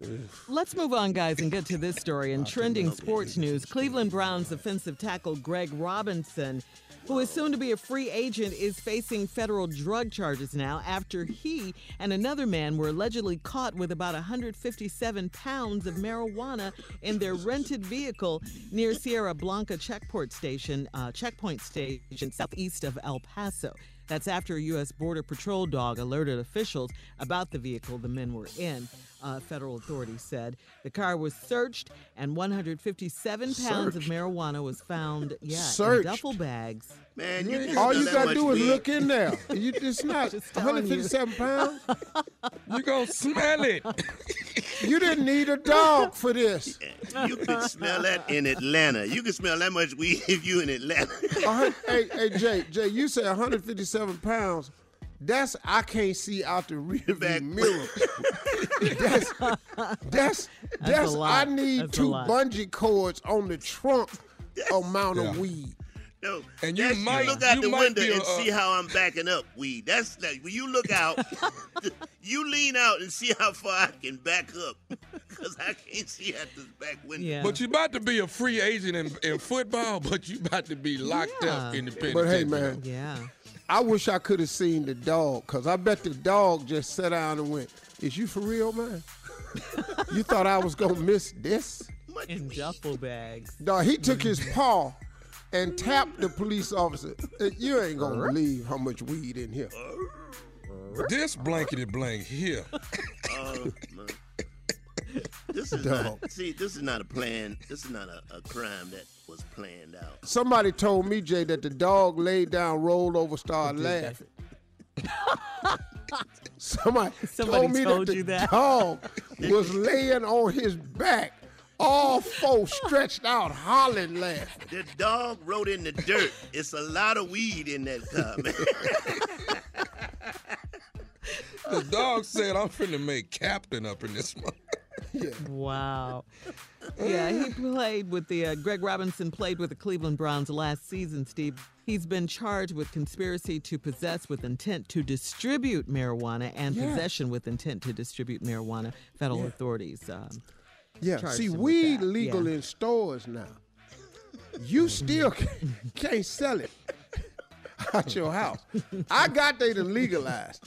1995. Let's move on, guys, and get to this story. In trending sports news, Cleveland Browns offensive tackle Greg Robinson, who is soon to be a free agent, is facing federal drug charges now after he and another man were allegedly caught with about 157 pounds of marijuana in their rented vehicle near Sierra Blanca checkpoint station, uh, checkpoint station southeast of El Paso. That's after a U.S. Border Patrol dog alerted officials about the vehicle the men were in. Uh, federal authorities said the car was searched and 157 pounds of marijuana was found. [LAUGHS] Yeah, in duffel bags. Man, you can All you that gotta much do is weed. look in there. [LAUGHS] You, it's not Just telling you. 157 pounds. You gonna smell it. [LAUGHS] You didn't need a dog for this. You could smell that in Atlanta. You could smell that much weed if you in Atlanta. Hey, hey, Jay, Jay, you say 157 pounds. That's I can't see out the rear Back- view mirror. [LAUGHS] that's that's a that's, I need That's two bungee cords on the trunk amount of weed. No, And you that's- might- look out you the window a- and see uh, how I'm backing up weed. That's like when you look out, [LAUGHS] you lean out and see how far I can back up. [LAUGHS] because I can't see out this back window. Yeah. But you about to be a free agent in, in football, but you about to be locked up in the penitentiary. But hey, man. Yeah. I wish I could have seen the dog, because I bet the dog just sat down and went, Is you for real, man? [LAUGHS] you thought I was going to miss this? In duffel bags. No, he took his paw and tapped the police officer. Uh, You ain't going to believe how much weed in here. This blankety blank here. [LAUGHS] Man. This is Dog. not. [LAUGHS] See, this is not a plan. This is not a, a crime that was planned out. Somebody told me, Jay, that the dog laid down, rolled over, started laughing. [LAUGHS] [LAUGHS] Somebody, Somebody told me told that the that. dog was laying on his back, all four stretched out, hollering, laughing. The dog wrote in the dirt. It's a lot of weed in that car, man. The dog said, I'm finna make captain up in this [LAUGHS] month. Wow. Yeah, he played with the uh, Greg Robinson played with the Cleveland Browns last season, Steve. He's been charged with conspiracy to possess with intent to distribute marijuana and Yeah. possession with intent to distribute marijuana. Federal Yeah. authorities. Um, Yeah, see, him weed legal Yeah. in stores now. You still can't, [LAUGHS] can't sell it [LAUGHS] out your house. I got they to legalize.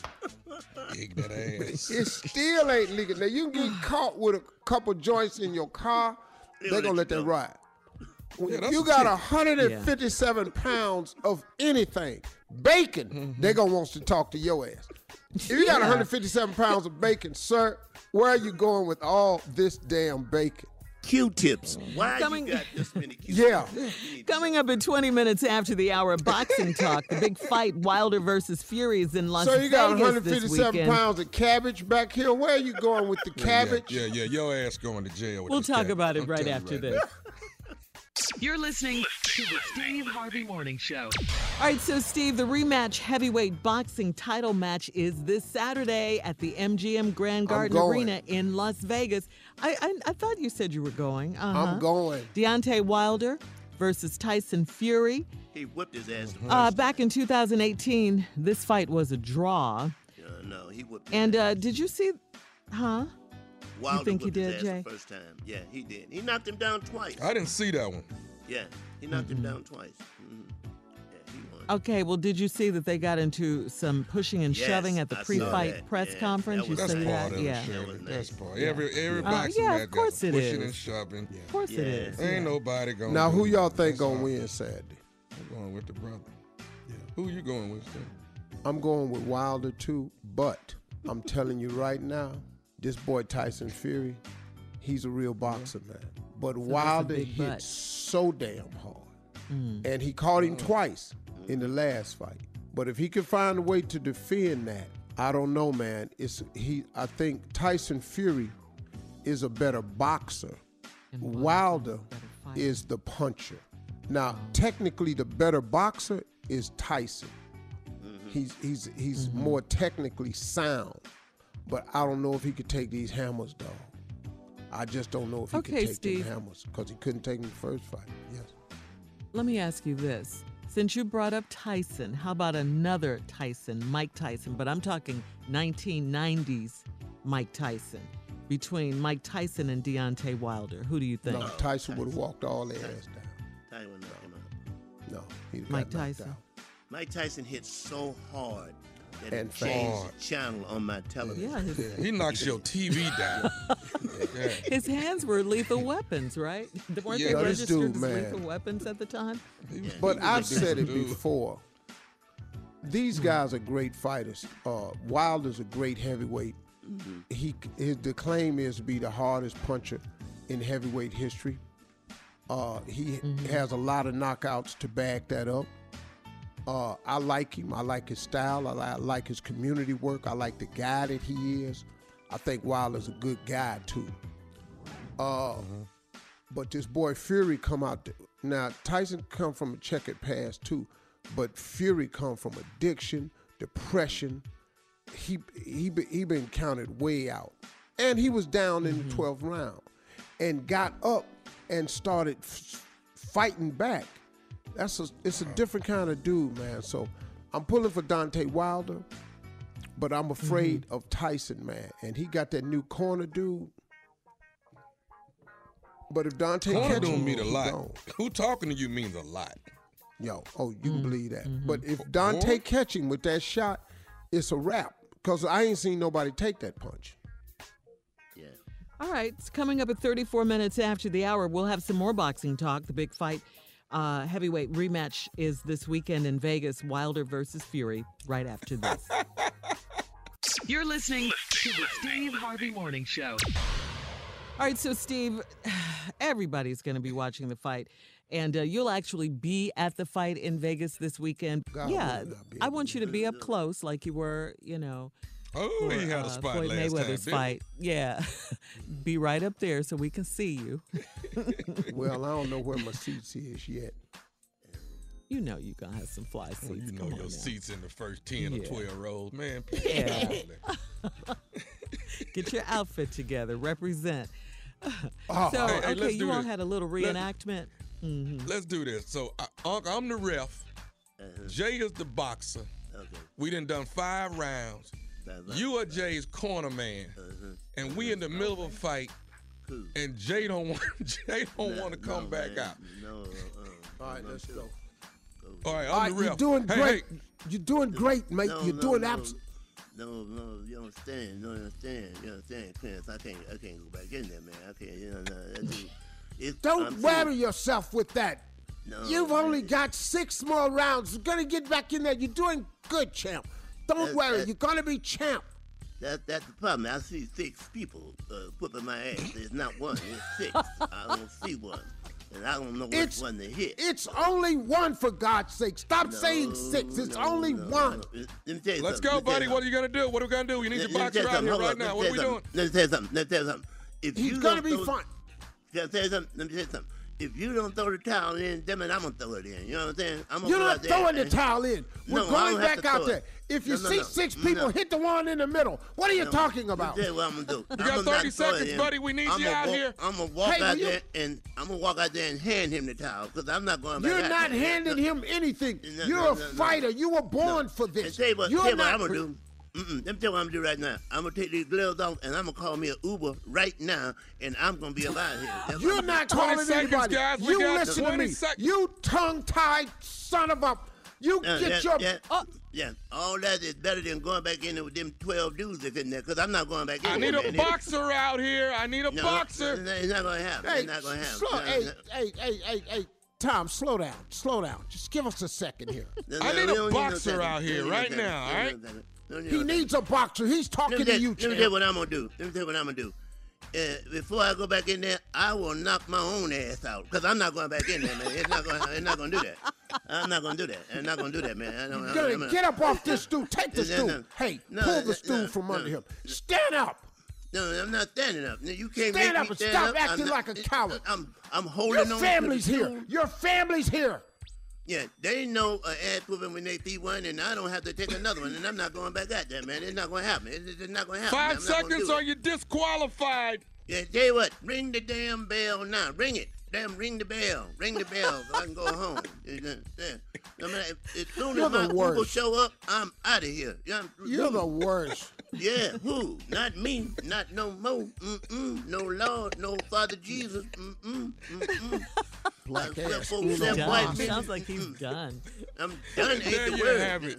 Dig that ass. [LAUGHS] It still ain't legal. Now you can get caught with a couple joints in your car. They're gonna let that ride. Yeah, you got tip. 157 pounds of anything, bacon, Mm-hmm. they gonna want to talk to your ass. If you got Yeah. 157 pounds of bacon, sir, where are you going with all this damn bacon? Q-tips. Why Coming- you got this many [LAUGHS] Q-tips? Yeah. Coming up in 20 minutes after the hour, boxing talk. The big fight, Wilder versus Fury, is in Las So you got 157 pounds of cabbage back here. Where are you going with the cabbage? Yeah, yeah, yeah, your ass going to jail. With We'll talk cat. about it I'm right after right this. You're listening to the Steve Harvey Morning Show. All right, so Steve, the rematch heavyweight boxing title match is this Saturday at the MGM Grand Garden going. Arena in Las Vegas. I, I I thought you said you were going. Uh-huh. I'm going. Deontay Wilder versus Tyson Fury. He whipped his ass. The Uh, first back in 2018, this fight was a draw. time. Uh, no, he whipped. his And ass. uh, did you see? Huh? Wilder think he did, ass Jay? The first time. Yeah, he did. He knocked him down twice. I didn't see that one. Yeah, he knocked Mm-hmm. him down twice. Mhm. Yeah, he won. Okay, well, did you see that they got into some pushing and Yes, shoving at the I pre-fight press Yeah, conference? that you was- That's see part that? of yeah. Shirley. was That's nice. part. Every every Uh, yeah, of course it pushing is. and shoving. Yeah, Of course it Yeah. Ain't yeah. nobody going. Now, who y'all think gonna all. win Saturday? I'm going with the brother. Yeah. Who you going with? Steve? I'm going with Wilder too, but I'm telling you right now, this boy Tyson Fury, he's a real boxer, man. But Wilder big hit but. so damn hard. Mm. And he caught him twice in the last fight. But if he can find a way to defend that, I don't know, man. It's he I think Tyson Fury is a better boxer. Wilder is the puncher. Now, technically the better boxer is Tyson. He's he's he's more technically sound, but I don't know if he could take these hammers, dog. I just don't know if he Okay, could take Steve. them hammers because he couldn't take them the first fight. Yes. Let me ask you this. Since you brought up Tyson, how about another Tyson, Mike Tyson? But I'm talking 1990s Mike Tyson. Between Mike Tyson and Deontay Wilder, who do you think? No, Tyson would have walked all their ass down. Tyson knocked him out. No, he'd have Mike got knocked Tyson. out. Mike Tyson hit so hard that And it changed the channel on my television. Yeah, his, He knocks your TV [LAUGHS] down. yeah. [LAUGHS] his hands were lethal weapons, right? Weren't Yeah. they this registered dude, as man. lethal weapons at the time? He was- But he was a I've said it dude. before. These guys are great fighters. Uh, Wilder's a great heavyweight. He his, the claim is to be the hardest puncher in heavyweight history. Uh, he has a lot of knockouts to back that up. Uh, I like him. I like his style. I I like his community work. I like the guy that he is. I think Wilder's a good guy too. Uh, But this boy Fury come out. now Tyson come from a checkered past too, but Fury come from addiction, depression. He he be- he been counted way out, and he was down in the twelfth round, and got up and started f- fighting back. That's a it's a different kind of dude, man. So I'm pulling for Deontay Wilder, but I'm afraid of Tyson, man. And he got that new corner dude. But if Deontay Corner catch don't mean a he lot. gone. Who talking to you means a lot. Yo, oh, you Mm. can believe that. Mm-hmm. But if Deontay catch him with that shot, it's a wrap. Because I ain't seen nobody take that punch. Yeah. All right, it's coming up at 34 minutes after the hour. We'll have some more boxing talk. The big fight uh, heavyweight rematch is this weekend in Vegas Wilder versus Fury, right after this. [LAUGHS] You're listening to the Steve Harvey Morning Show. All right, so Steve, [SIGHS] everybody's going to be watching the fight, and uh, you'll actually be at the fight in Vegas this weekend. God yeah, I want you to be up close, like you were, you know. Oh, for, he had a uh, spot Floyd last time, Mayweather's didn't fight. Yeah, [LAUGHS] be right up there so we can see you. [LAUGHS] well, I don't know where my seats is yet. You know you gonna have some fly seats. Well, you know Come your now. seats in the first 10 Yeah. or 12 rows. Man, [LAUGHS] Yeah. Get your outfit together. Represent. Oh, so hey, hey, okay, let's you all this. had a little Let- reenactment. Mhm. Let's do this. So, uh, Unc, I'm the ref. Jay is the boxer. Okay. We done done five rounds. You are Jay's corner man, uh-huh. and we in the middle of a fight. And Jay don't want [LAUGHS] Jay don't want to come back out. Uh, uh, All right, let's go. All right, All right you're doing Hey, great. hey, You're doing great, mate. No, you're no, doing no. abs- No, no, you don't understand. You don't understand. You understand, Prince. I can't, I can't go back in there, man. I can't. You know, no, that dude, it's, Don't I'm worry serious. yourself with that. No, You've man. only got six more rounds. You're gonna get back in there. You're doing good, champ. Don't That's- worry. that's- You're gonna be champ. That, that's the problem. I see six people uh, whooping my ass. There's not one. It's six. I don't see one, and I don't know which It's one to hit. It's only one for God's sake. Stop saying six. It's only one. Let me tell you Let's something. go, Let me tell buddy. What are you gonna do? What are we gonna do? We need Let- your let me tell boxer out here Hold right up. now. Let What are we tell doing? something. Let me tell you something. Let me tell you something. If He's you gonna be throw- fine. Can I tell you something? Let me tell you something. If you don't throw the towel in, damn it, I'm gonna throw it in. You know what I'm saying? I'm gonna You're go not out there throwing the towel in. We're No, going back out throw there. It. If you No, no, see no. six people, No. hit the one in the middle. What are you No. talking about? Tell you what I'm gonna do. You I'm got 30 not throw it seconds, buddy. We need I'm you out walk, here. I'm gonna walk Hey, out you- there and I'm gonna walk out there and hand him the towel because I'm not going back. You're out not there. handing No. him anything. No, You're no, a no, no. fighter. You were born for this. tell you what, You're tell you what not I'm gonna do. Mm-mm. Let me tell you what I'm gonna do right now. I'm gonna take these gloves off and I'm gonna call me an Uber right now, and I'm gonna be about here. That's You're not calling seconds, anybody. guys. You listen to me. sec- You tongue-tied son of a. You Yeah, get yeah, your. yeah. Yeah. All that is better than going back in there with them 12 dudes that's in there, because I'm not going back in I there. need a man. boxer out here. I need a No, boxer. It's not- gonna happen. Hey, it's not gonna happen. slow, No, hey, no. hey, hey, hey, hey, Tom, slow down, slow down. Just give us a second here. [LAUGHS] No, I need a don't no boxer second. out here no right second. now, We don't all need right? no second. We He needs a boxer. He's talking to you, Let me tell you what I'm gonna do. Let me tell you what I'm gonna do. Uh, before I go back in there, I will knock my own ass out because I'm not going back in there, man. It's not gonna, it's not gonna do that. I'm not gonna do that. I'm not gonna do that, man. I don't, Get, I'm get up off this stool. Take the [LAUGHS] No, stool. no. Hey, No, pull the stool from under him. Stand up. No, I'm not standing up. You can't Stand make up me and stand stop up. Acting not- like a coward. I'm, I'm holding Your on. to the family's here. Your family's here. Yeah, they know an ass whooping when they see one, and I don't have to take another one, and I'm not going back out there, man. It's not going to happen. It's, it's not going to happen. Five I'm not gonna seconds or you're disqualified. Yeah, tell you what, ring the damn bell now. Ring it. Damn, ring the bell. Ring the bell so I can go home. You know, yeah. I mean, as [LAUGHS] soon You're as my the Uber show up, I'm out of here. Yeah, I'm- You're the worst. [LAUGHS] Yeah, who? Not me. Not no more. Mm-mm. No Lord. No Father Jesus. Mm-mm. Mm-mm. Black I ass. flip over Uno them Done. white Sounds like he's done. I'm done. [LAUGHS] Ain't the you word. have it.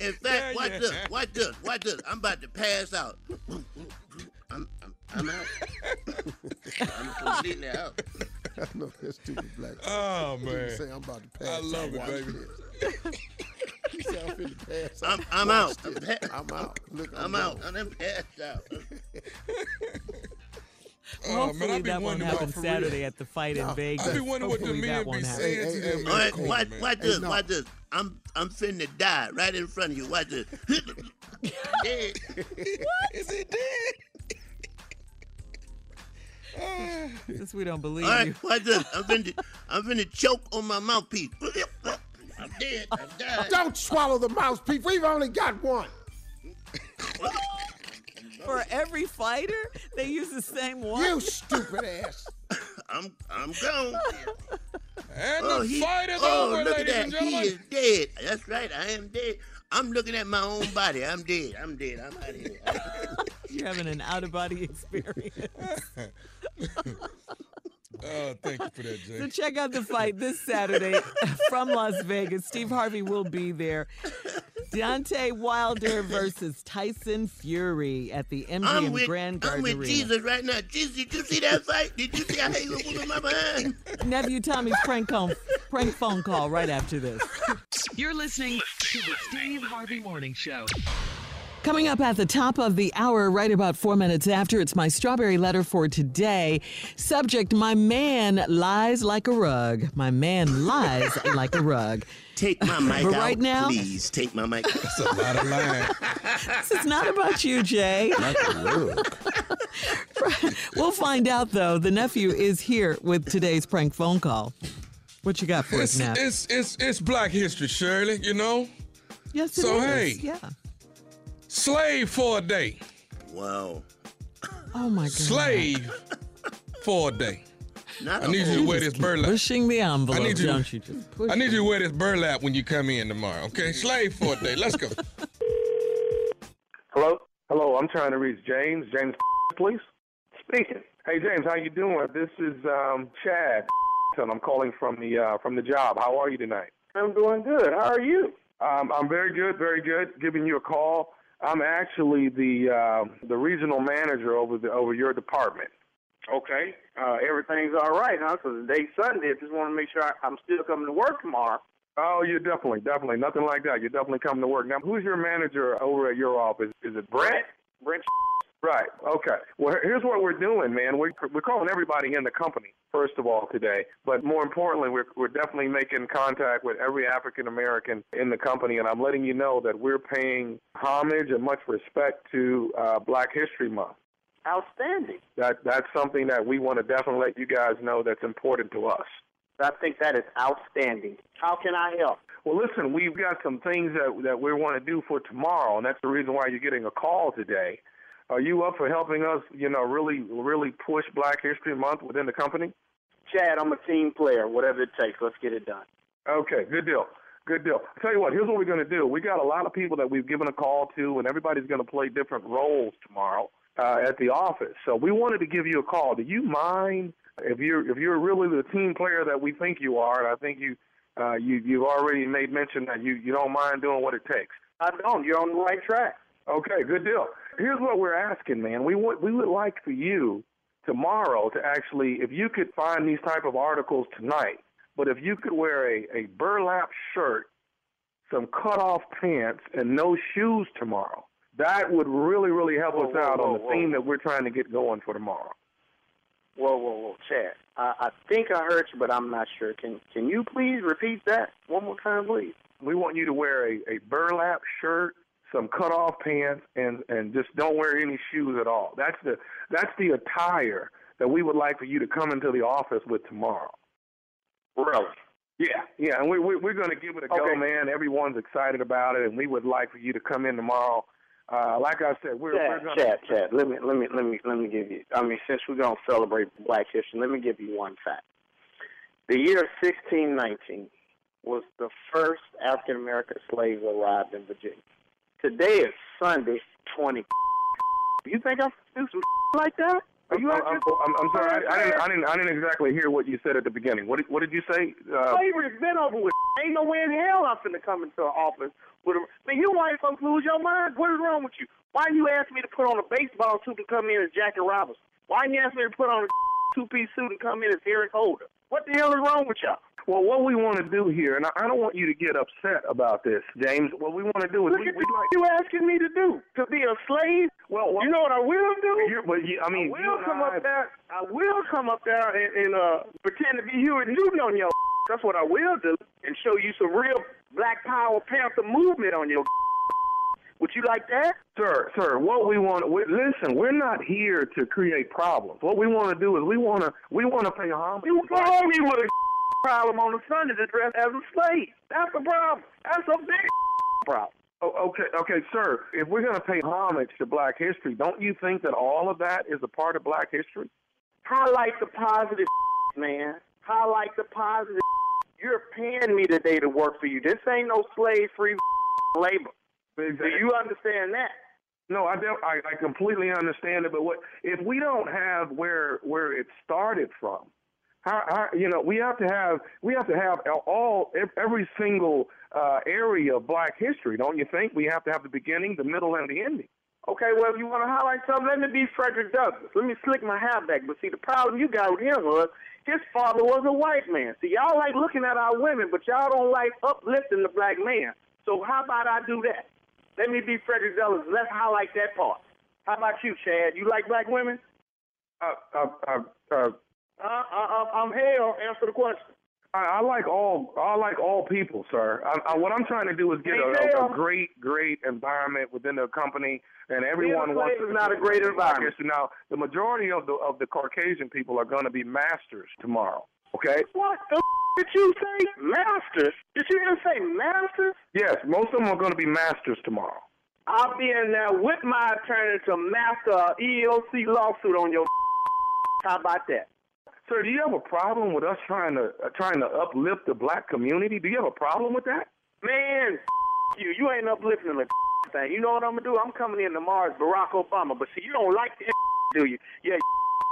In There fact, watch you this. have Watch this. Watch this. I'm about to pass out. I'm, out. I'm, I'm out. I'm completely out. I know that's stupid black. Oh, You man. Say I'm about to pass. I love out. it, Watch baby. this. [LAUGHS] He said I'm finna pass I'm, out. I'm Watch out. I'm, this. pa- I'm out. Look, [LAUGHS] I'm out. I'm done passed out. [LAUGHS] Oh, Hopefully man, I be that won't happen about for real. Saturday at the fight in Vegas. I be wondering what the Hopefully men be saying Hey, to hey, them hey, in All the right, corner, watch, man. watch Hey, this. no. Watch this. I'm, I'm finna die right in front of you. Watch this. Dead. Is he dead? Eh. Since we don't believe All right, you. watch this. I'm finna, I'm finna choke on my mouthpiece. I'm dead. I'm died. Don't swallow the mouthpiece. We've only got one. For every fighter, they use the same one. You stupid ass. I'm, I'm gone. And Oh, the he, fight is oh, over, look at ladies that. and He is dead. That's right. I am dead. I'm looking at my own body. I'm dead. I'm dead. I'm out of here. [LAUGHS] You're having an out of body [LAUGHS] experience. [LAUGHS] Oh, thank you for that, Jay. So check out the fight this Saturday [LAUGHS] from Las Vegas. Steve Harvey will be there. Deontay Wilder versus Tyson Fury at the MGM I'm with, Grand I'm with Arena. Jesus right now. Jesus, did you see that fight? Did you see how he was moving my behind? Nephew Tommy's prank, call, prank phone call right after this. You're listening to the Steve Harvey Morning Show. Coming up at the top of the hour, right about four minutes after, it's my strawberry letter for today. Subject My man lies like a rug. My man lies [LAUGHS] like a rug. Take my mic But out, right now, please. Take my mic. That's a lot of line. [LAUGHS] this is not about you, Jay. [LAUGHS] we'll find out, though. The nephew is here with today's prank phone call. What you got for us It's, now? it's it's it's Black History, Shirley. You know. Yes, it so is. hey, Yeah. Slave for a day. Wow. Oh, my God. Slave for a day. Not I need you to wear this burlap. Pushing the envelope, I need you. don't you? Just push I need you to wear this burlap when you come in tomorrow. Okay, slave for a day. Let's go. Hello? Hello, I'm trying to reach James. James, please. Speaking. Hey, James, how you doing? This is um, Chad, and I'm calling from the uh, from the job. How are you tonight? I'm doing good. How are you? Um, I'm very good, very good. Giving you a call. I'm actually the uh, the regional manager over the over your department. Okay. Uh, everything's all right, huh? Because today's Sunday. I just want to make sure I, I'm still coming to work tomorrow. Oh, you're definitely, definitely nothing like that. You're definitely coming to work. Now, who's your manager over at your office? Is it Brett? Brent. Right. Okay. Well, here's what we're doing, man. We're, we're calling everybody in the company, first of all, today. But more importantly, we're, we're definitely making contact with every African American in the company. And I'm letting you know that we're paying homage and much respect to uh, Black History Month. Outstanding. That That's something that we want to definitely let you guys know that's important to us. I think that is outstanding. How can I help? Well, listen, we've got some things that that we want to do for tomorrow, and that's the reason why you're getting a call today. Are you up for helping us, you know, really, really push Black History Month within the company? Chad, I'm a team player. Whatever it takes, let's get it done. Okay, good deal. Good deal. I'll tell you what, here's what we're going to do. We got a lot of people that we've given a call to, and everybody's going to play different roles tomorrow uh, at the office. So we wanted to give you a call. Do you mind if you're if you're really the team player that we think you are? And I think you uh, you you've already made mention that you you don't mind doing what it takes. I don't. You're on the right track. Okay, good deal. Here's what we're asking, man. We want we would like for you tomorrow to actually, if you could find these type of articles tonight, but if you could wear a, a burlap shirt, some cut off pants, and no shoes tomorrow, that would really, really help Whoa, us whoa, out on the whoa. theme that we're trying to get going for tomorrow. Whoa, whoa, whoa, Chad. I, I think I heard you, but I'm not sure. Can Can you please repeat that one more time, please? We want you to wear a, a burlap shirt, some cut off pants, and and just don't wear any shoes at all. That's the that's the attire that we would like for you to come into the office with tomorrow. Really? Yeah, yeah, and we, we, we're going to give it a go, man. Everyone's excited about it, and we would like for you to come in tomorrow. Uh, like I said, we're, we're going to. Chad, Chad. Let me, let me, let me, let me give you. I mean, since we're gonna celebrate Black History, let me give you one fact. The year 1619 was the first African American slaves arrived in Virginia. Today is Sunday, 20. You think I'm do some like that? Are you I'm, I'm, I'm, I'm sorry, I, I didn't, I didn't, I didn't exactly hear what you said at the beginning. What did, what did you say? Uh, Slavery's been over with. Ain't no way in hell I'm finna come into an office with a. Man, you white folks lose your mind. What is wrong with you? Why you ask me to put on a baseball suit and come in as Jackie Robinson? Why you ask me to put on a [LAUGHS] two-piece suit and come in as Eric Holder? What the hell is wrong with y'all? Well, what we want to do here, and I, don't want you to get upset about this, James. What we want to do is Look we, at we'd like. you asking me to do to be a slave. Well, you know what I will do? Here, but you, I mean, I will come I- up there. I will come up there and, and uh, pretend to be Huey P. Newton on your. [LAUGHS] That's what I will do, and show you some real Black Power Panther movement on your. [LAUGHS] Would you like that? Sir, sir, what we want, we, listen, we're not here to create problems. What we want to do is we want to, we want to pay homage. You told me with a problem on the Sunday to dress as a slave. That's the problem. That's a big [LAUGHS] problem. Oh, okay, okay, sir. If we're going to pay homage to Black history, don't you think that all of that is a part of Black history? Highlight the positive, [LAUGHS] man. Highlight the positive. [LAUGHS] You're paying me today to work for you. This ain't no slave-free labor. Do you understand that? No, I, don't, I I completely understand it. But what if we don't have where where it started from? How, how, you know, we have to have we have to have all every single uh, area of Black history, don't you think? We have to have the beginning, the middle, and the ending. Okay, well, if you want to highlight something, let me be Frederick Douglass. Let me slick my hair back. But see, the problem you got with him was his father was a white man. See, y'all like looking at our women, but y'all don't like uplifting the black man. So how about I do that? Let me be Frederick Douglass. Let's highlight that part. How about you, Chad? You like black women? Uh, uh, uh, uh, uh, uh, I'm Hale. Answer the question. I, I like all. I like all people, sir. I, I, what I'm trying to do is get a, a, a great, great environment within the company, and everyone wants. This is not a great environment. Now, the majority of the of the Caucasian people are going to be masters tomorrow. Okay. What the did you say? Masters? Did you even say masters? Yes, most of them are going to be masters tomorrow. I'll be in there with my attorney to master a EEOC lawsuit on your. [LAUGHS] How about that? Sir, do you have a problem with us trying to uh, trying to uplift the black community? Do you have a problem with that? Man, you. You ain't uplifting the thing. You know what I'm gonna do? I'm coming in tomorrow as Barack Obama. But see, you don't like the do you? Yeah,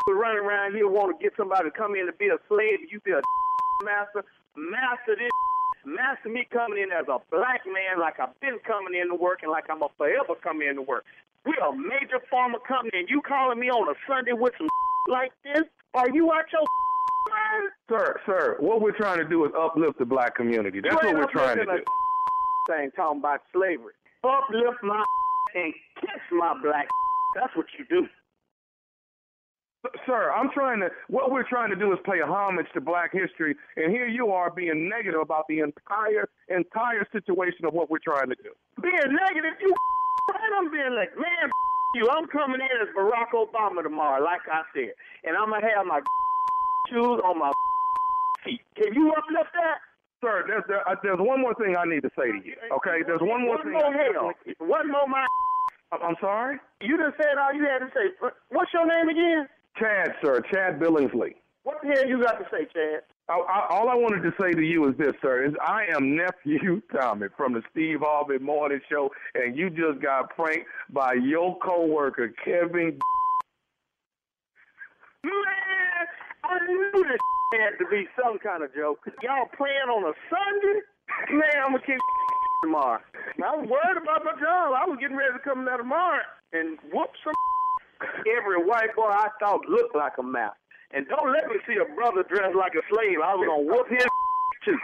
you [LAUGHS] running around here want to get somebody to come in to be a slave. You be a [LAUGHS] master. Master this. [LAUGHS] Master me coming in as a black man like I've been coming in to work and like I'm a forever coming in to work. We're a major pharma company and you calling me on a Sunday with some like this? Are you out your mind? [LAUGHS] Sir, sir, what we're trying to do is uplift the black community. That's what we're trying to do. [LAUGHS] Thing talking about slavery. Uplift my [LAUGHS] and kiss my black. That's what you do. Sir, I'm trying to. What we're trying to do is pay homage to Black history, and here you are being negative about the entire entire situation of what we're trying to do. Being negative, you? I'm being like, man, you. I'm coming in as Barack Obama tomorrow, like I said, and I'm gonna have my [LAUGHS] shoes on my [LAUGHS] feet. Can you uplift that? Sir, there's there, uh, there's one more thing I need to say to you. Okay, there's one more one thing. More hell. One more my. [LAUGHS] I'm sorry. You just said all you had to say. What's your name again? Chad, sir, Chad Billingsley. What the hell you got to say, Chad? I, all I wanted to say to you is this, sir: is I am nephew [LAUGHS] Tommy from the Steve Harvey Morning Show, and you just got pranked by your coworker Kevin. Man, I knew this [LAUGHS] had to be some kind of joke. Y'all playing on a Sunday? Man, I'm gonna kick [LAUGHS] tomorrow. I was worried about my job. I was getting ready to come there tomorrow and whoop some every white boy I thought looked like a mouse. And don't let me see a brother dressed like a slave. I was gonna whoop him [LAUGHS] too.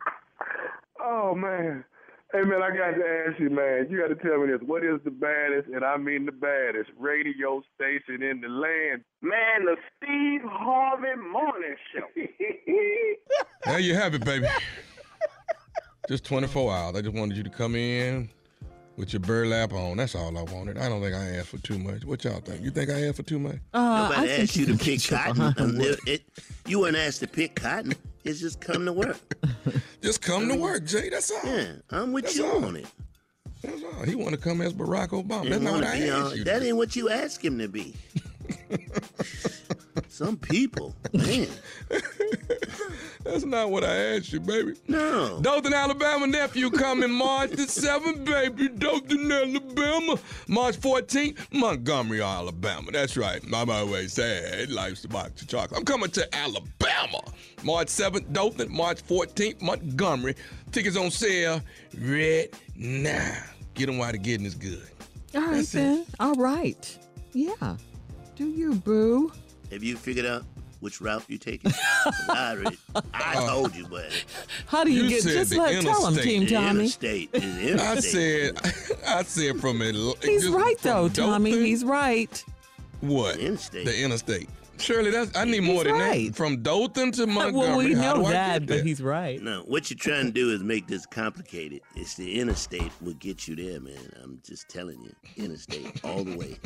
[LAUGHS] oh man. Hey man, I got to ask you, man. You got to tell me this. What is the baddest, and I mean the baddest, radio station in the land? Man, the Steve Harvey Morning Show. [LAUGHS] there you have it, baby. Just 24 hours. I just wanted you to come in, with your burlap on. That's all I wanted. I don't think I asked for too much. What y'all think? You think I asked for too much? Uh, Nobody asked you to pick cotton. Um, it, it, you weren't asked to pick cotton. It's just come to work. [LAUGHS] just come I mean, to work, Jay. That's all. Yeah, I'm with That's you all. on it. That's all. He want to come as Barack Obama. That's not what I asked on, you. That ain't what you asked him to be. [LAUGHS] Some people, man. [LAUGHS] That's not what I asked you, baby. No. Dothan, Alabama nephew coming March the 7th, baby. Dothan, Alabama. March 14th, Montgomery, Alabama. That's right. I'm always sad. Life's a box of chocolate. I'm coming to Alabama. March 7th, Dothan. March 14th, Montgomery. Tickets on sale right now. Get them while the getting is good. All right, That's then. it. All right. Yeah. Do you, boo? Have you figured out which route you taking? 'Cause I already, I [LAUGHS] oh. told you, but How do you, You get? said Just the let tell him. Team the Tommy. interstate is the [LAUGHS] I interstate. said, [LAUGHS] I said from Atl- He's right though, Tommy. Dothan- He's right. What? The interstate. The interstate. Shirley, that's I need more He's than right. that. From Dothan to Montgomery. well, we How know do I that, get but there? he's right. No, what you're trying to do is make this complicated. It's the interstate will get you there, man. I'm just telling you, interstate all the way.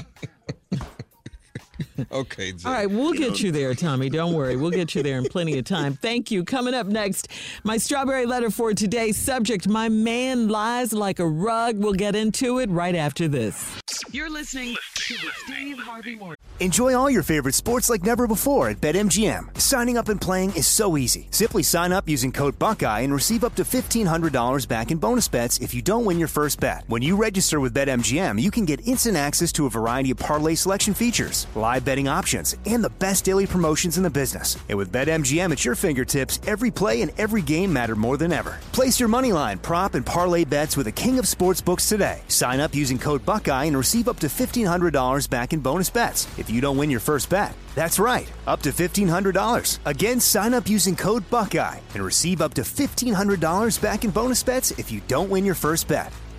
Okay, Jay. All right, we'll You get know- you there, Tommy. Don't worry. We'll get you there in plenty of time. Thank you. Coming up next, my strawberry letter for today's subject My man lies like a rug. We'll get into it right after this. You're listening to the Steve Harvey Morning. Enjoy all your favorite sports like never before at BetMGM. Signing up and playing is so easy. Simply sign up using code Buckeye and receive up to $1,500 back in bonus bets if you don't win your first bet. When you register with BetMGM, you can get instant access to a variety of parlay selection features, live betting options, and the best daily promotions in the business. And with BetMGM at your fingertips, every play and every game matter more than ever. Place your money line, prop, and parlay bets with the king of sportsbooks today. Sign up using code Buckeye and receive up to $1,500 back in bonus bets if you don't win your first bet. That's right, up to $1,500. Again, sign up using code Buckeye and receive up to $1,500 back in bonus bets if you don't win your first bet.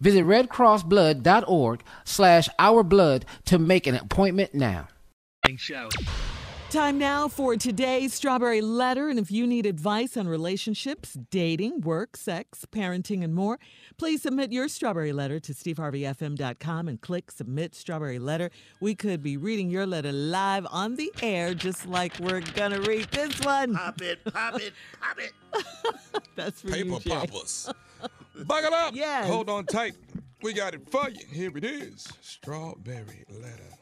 Visit redcrossblood.org slash ourblood to make an appointment now. Show. Time now for today's Strawberry Letter. And if you need advice on relationships, dating, work, sex, parenting, and more, please submit your Strawberry Letter to steveharveyfm.com and click Submit Strawberry Letter. We could be reading your letter live on the air, just like we're going to read this one. Pop it, pop it, pop it. [LAUGHS] That's for Paper you, Jay. poppers. [LAUGHS] Buckle up. Yes. Hold on tight. We got it for you. Here it is. Strawberry letter.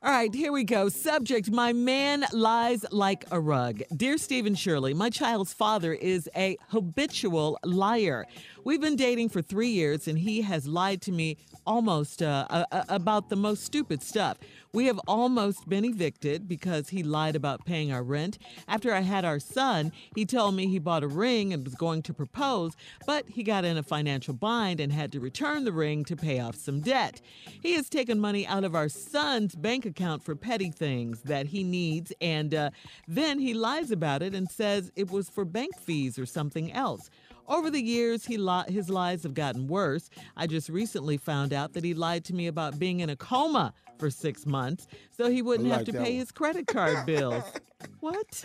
All right, here we go. Subject My man lies like a rug. Dear Stephen Shirley, my child's father is a habitual liar. We've been dating for three years, and he has lied to me almost uh, uh, about the most stupid stuff. We have almost been evicted because he lied about paying our rent. After I had our son, he told me he bought a ring and was going to propose, but he got in a financial bind and had to return the ring to pay off some debt. He has taken money out of our son's bank account for petty things that he needs, and uh, then he lies about it and says it was for bank fees or something else. Over the years, he li- his lies have gotten worse. I just recently found out that he lied to me about being in a coma for six months so he wouldn't I have to pay one. his credit card [LAUGHS] bills. What?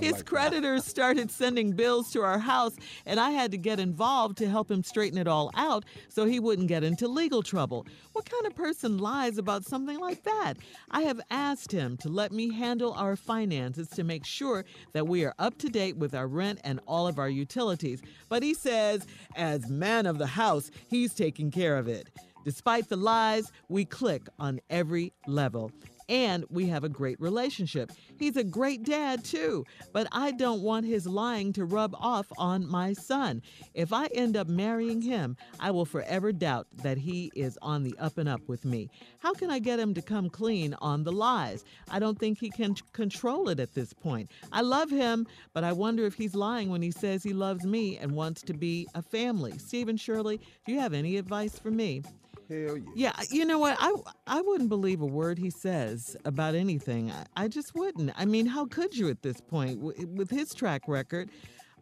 His creditors started sending bills to our house, and I had to get involved to help him straighten it all out so he wouldn't get into legal trouble. What kind of person lies about something like that? I have asked him to let me handle our finances to make sure that we are up to date with our rent and all of our utilities. But he says, as man of the house, he's taking care of it. Despite the lies, we click on every level. and we have a great relationship. He's a great dad, too, but I don't want his lying to rub off on my son. If I end up marrying him, I will forever doubt that he is on the up and up with me. How can I get him to come clean on the lies? I don't think he can control it at this point. I love him, but I wonder if he's lying when he says he loves me and wants to be a family. Stephen Shirley, do you have any advice for me? Hell yeah. Yeah, you know what? I I wouldn't believe a word he says about anything. I, I just wouldn't. I mean, how could you at this point w- with his track record?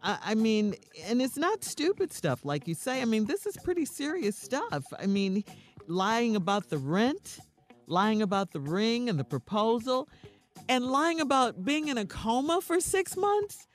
I, I mean, and it's not stupid stuff like you say. I mean, this is pretty serious stuff. I mean, lying about the rent, lying about the ring and the proposal, and lying about being in a coma for six months.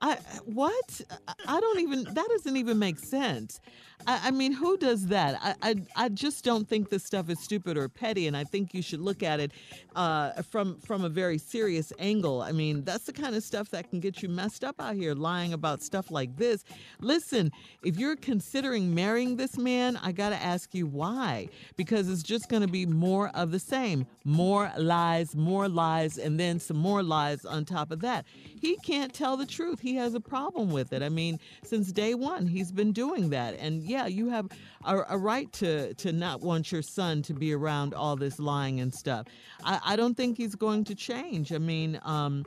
I what? I- I don't even. That doesn't even make sense. I, I mean, who does that? I, I I just don't think this stuff is stupid or petty, and I think you should look at it uh, from from a very serious angle. I mean, that's the kind of stuff that can get you messed up out here, lying about stuff like this. Listen, if you're considering marrying this man, I got to ask you why, because it's just going to be more of the same, more lies, more lies, and then some more lies on top of that. He can't tell the truth. He has a problem with it. I mean, since day one, he's been doing that, and yeah, you have a, a right to to not want your son to be around all this lying and stuff. I, I don't think he's going to change. I mean, um,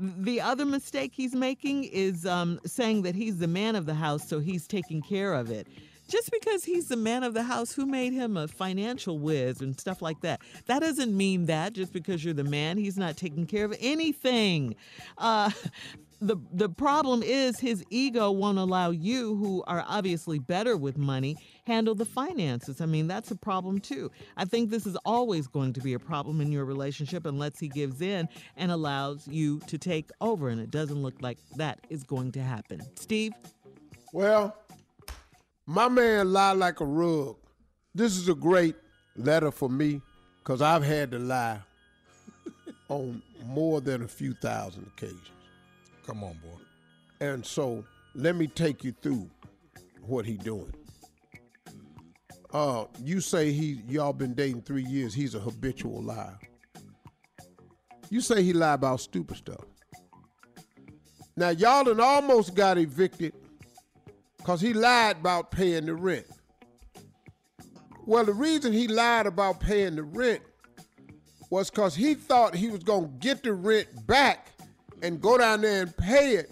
the other mistake he's making is um, saying that he's the man of the house, so he's taking care of it. Just because he's the man of the house, who made him a financial whiz and stuff like that? That doesn't mean that just because you're the man, he's not taking care of anything. Uh, the the problem is his ego won't allow you who are obviously better with money handle the finances i mean that's a problem too i think this is always going to be a problem in your relationship unless he gives in and allows you to take over and it doesn't look like that is going to happen steve Well, my man lie like a rug. This is a great letter for me because I've had to lie [LAUGHS] on more than a few thousand occasions. Come on, boy. And so let me take you through what he doing. Uh, you say he y'all been dating three years. He's a habitual liar. You say he lied about stupid stuff. Now y'all done almost got evicted because he lied about paying the rent. Well, the reason he lied about paying the rent was because he thought he was going to get the rent back and go down there and pay it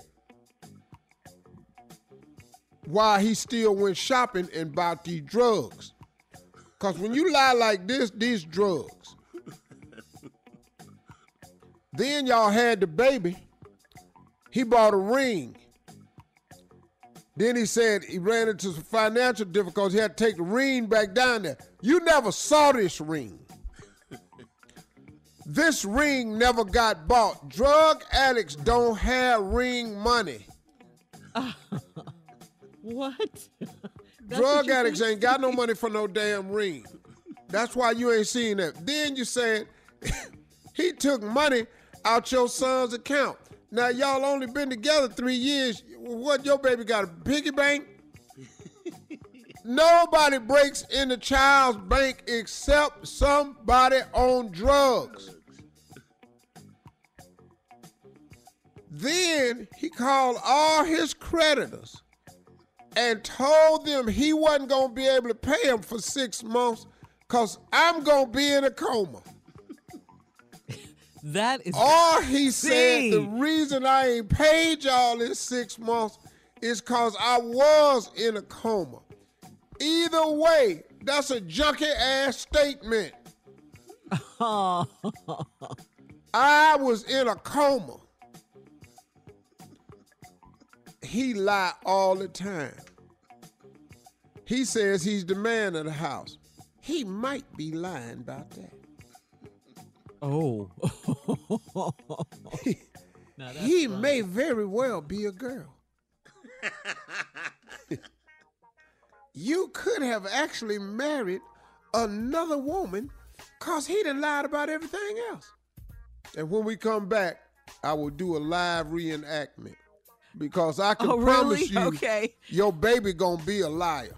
while he still went shopping and bought these drugs. Because when you lie like this, these drugs. then y'all had the baby. He bought a ring. Then he said he ran into some financial difficulties. He had to take the ring back down there. You never saw this ring. This ring never got bought. Drug addicts don't have ring money. [LAUGHS] what That's what Drug you addicts ain't got no money for no damn ring. That's why you ain't seen that. Then you said [LAUGHS] he took money out your son's account. Now y'all only been together three years. What your baby got a piggy bank? [LAUGHS] Nobody breaks in the child's bank except somebody on drugs. Then he called all his creditors and told them he wasn't going to be able to pay them for six months because I'm going to be in a coma. [LAUGHS] That is Or he said the reason I ain't paid y'all in six months is because I was in a coma. Either way, that's a junky ass statement. [LAUGHS] I was in a coma. He lie all the time. He says he's the man of the house. He might be lying about that. Oh. [LAUGHS] He may very well be a girl. you could have actually married another woman because he done lied about everything else. And when we come back, I will do a live reenactment because I can Oh, promise really? you Okay. your baby gonna be a liar.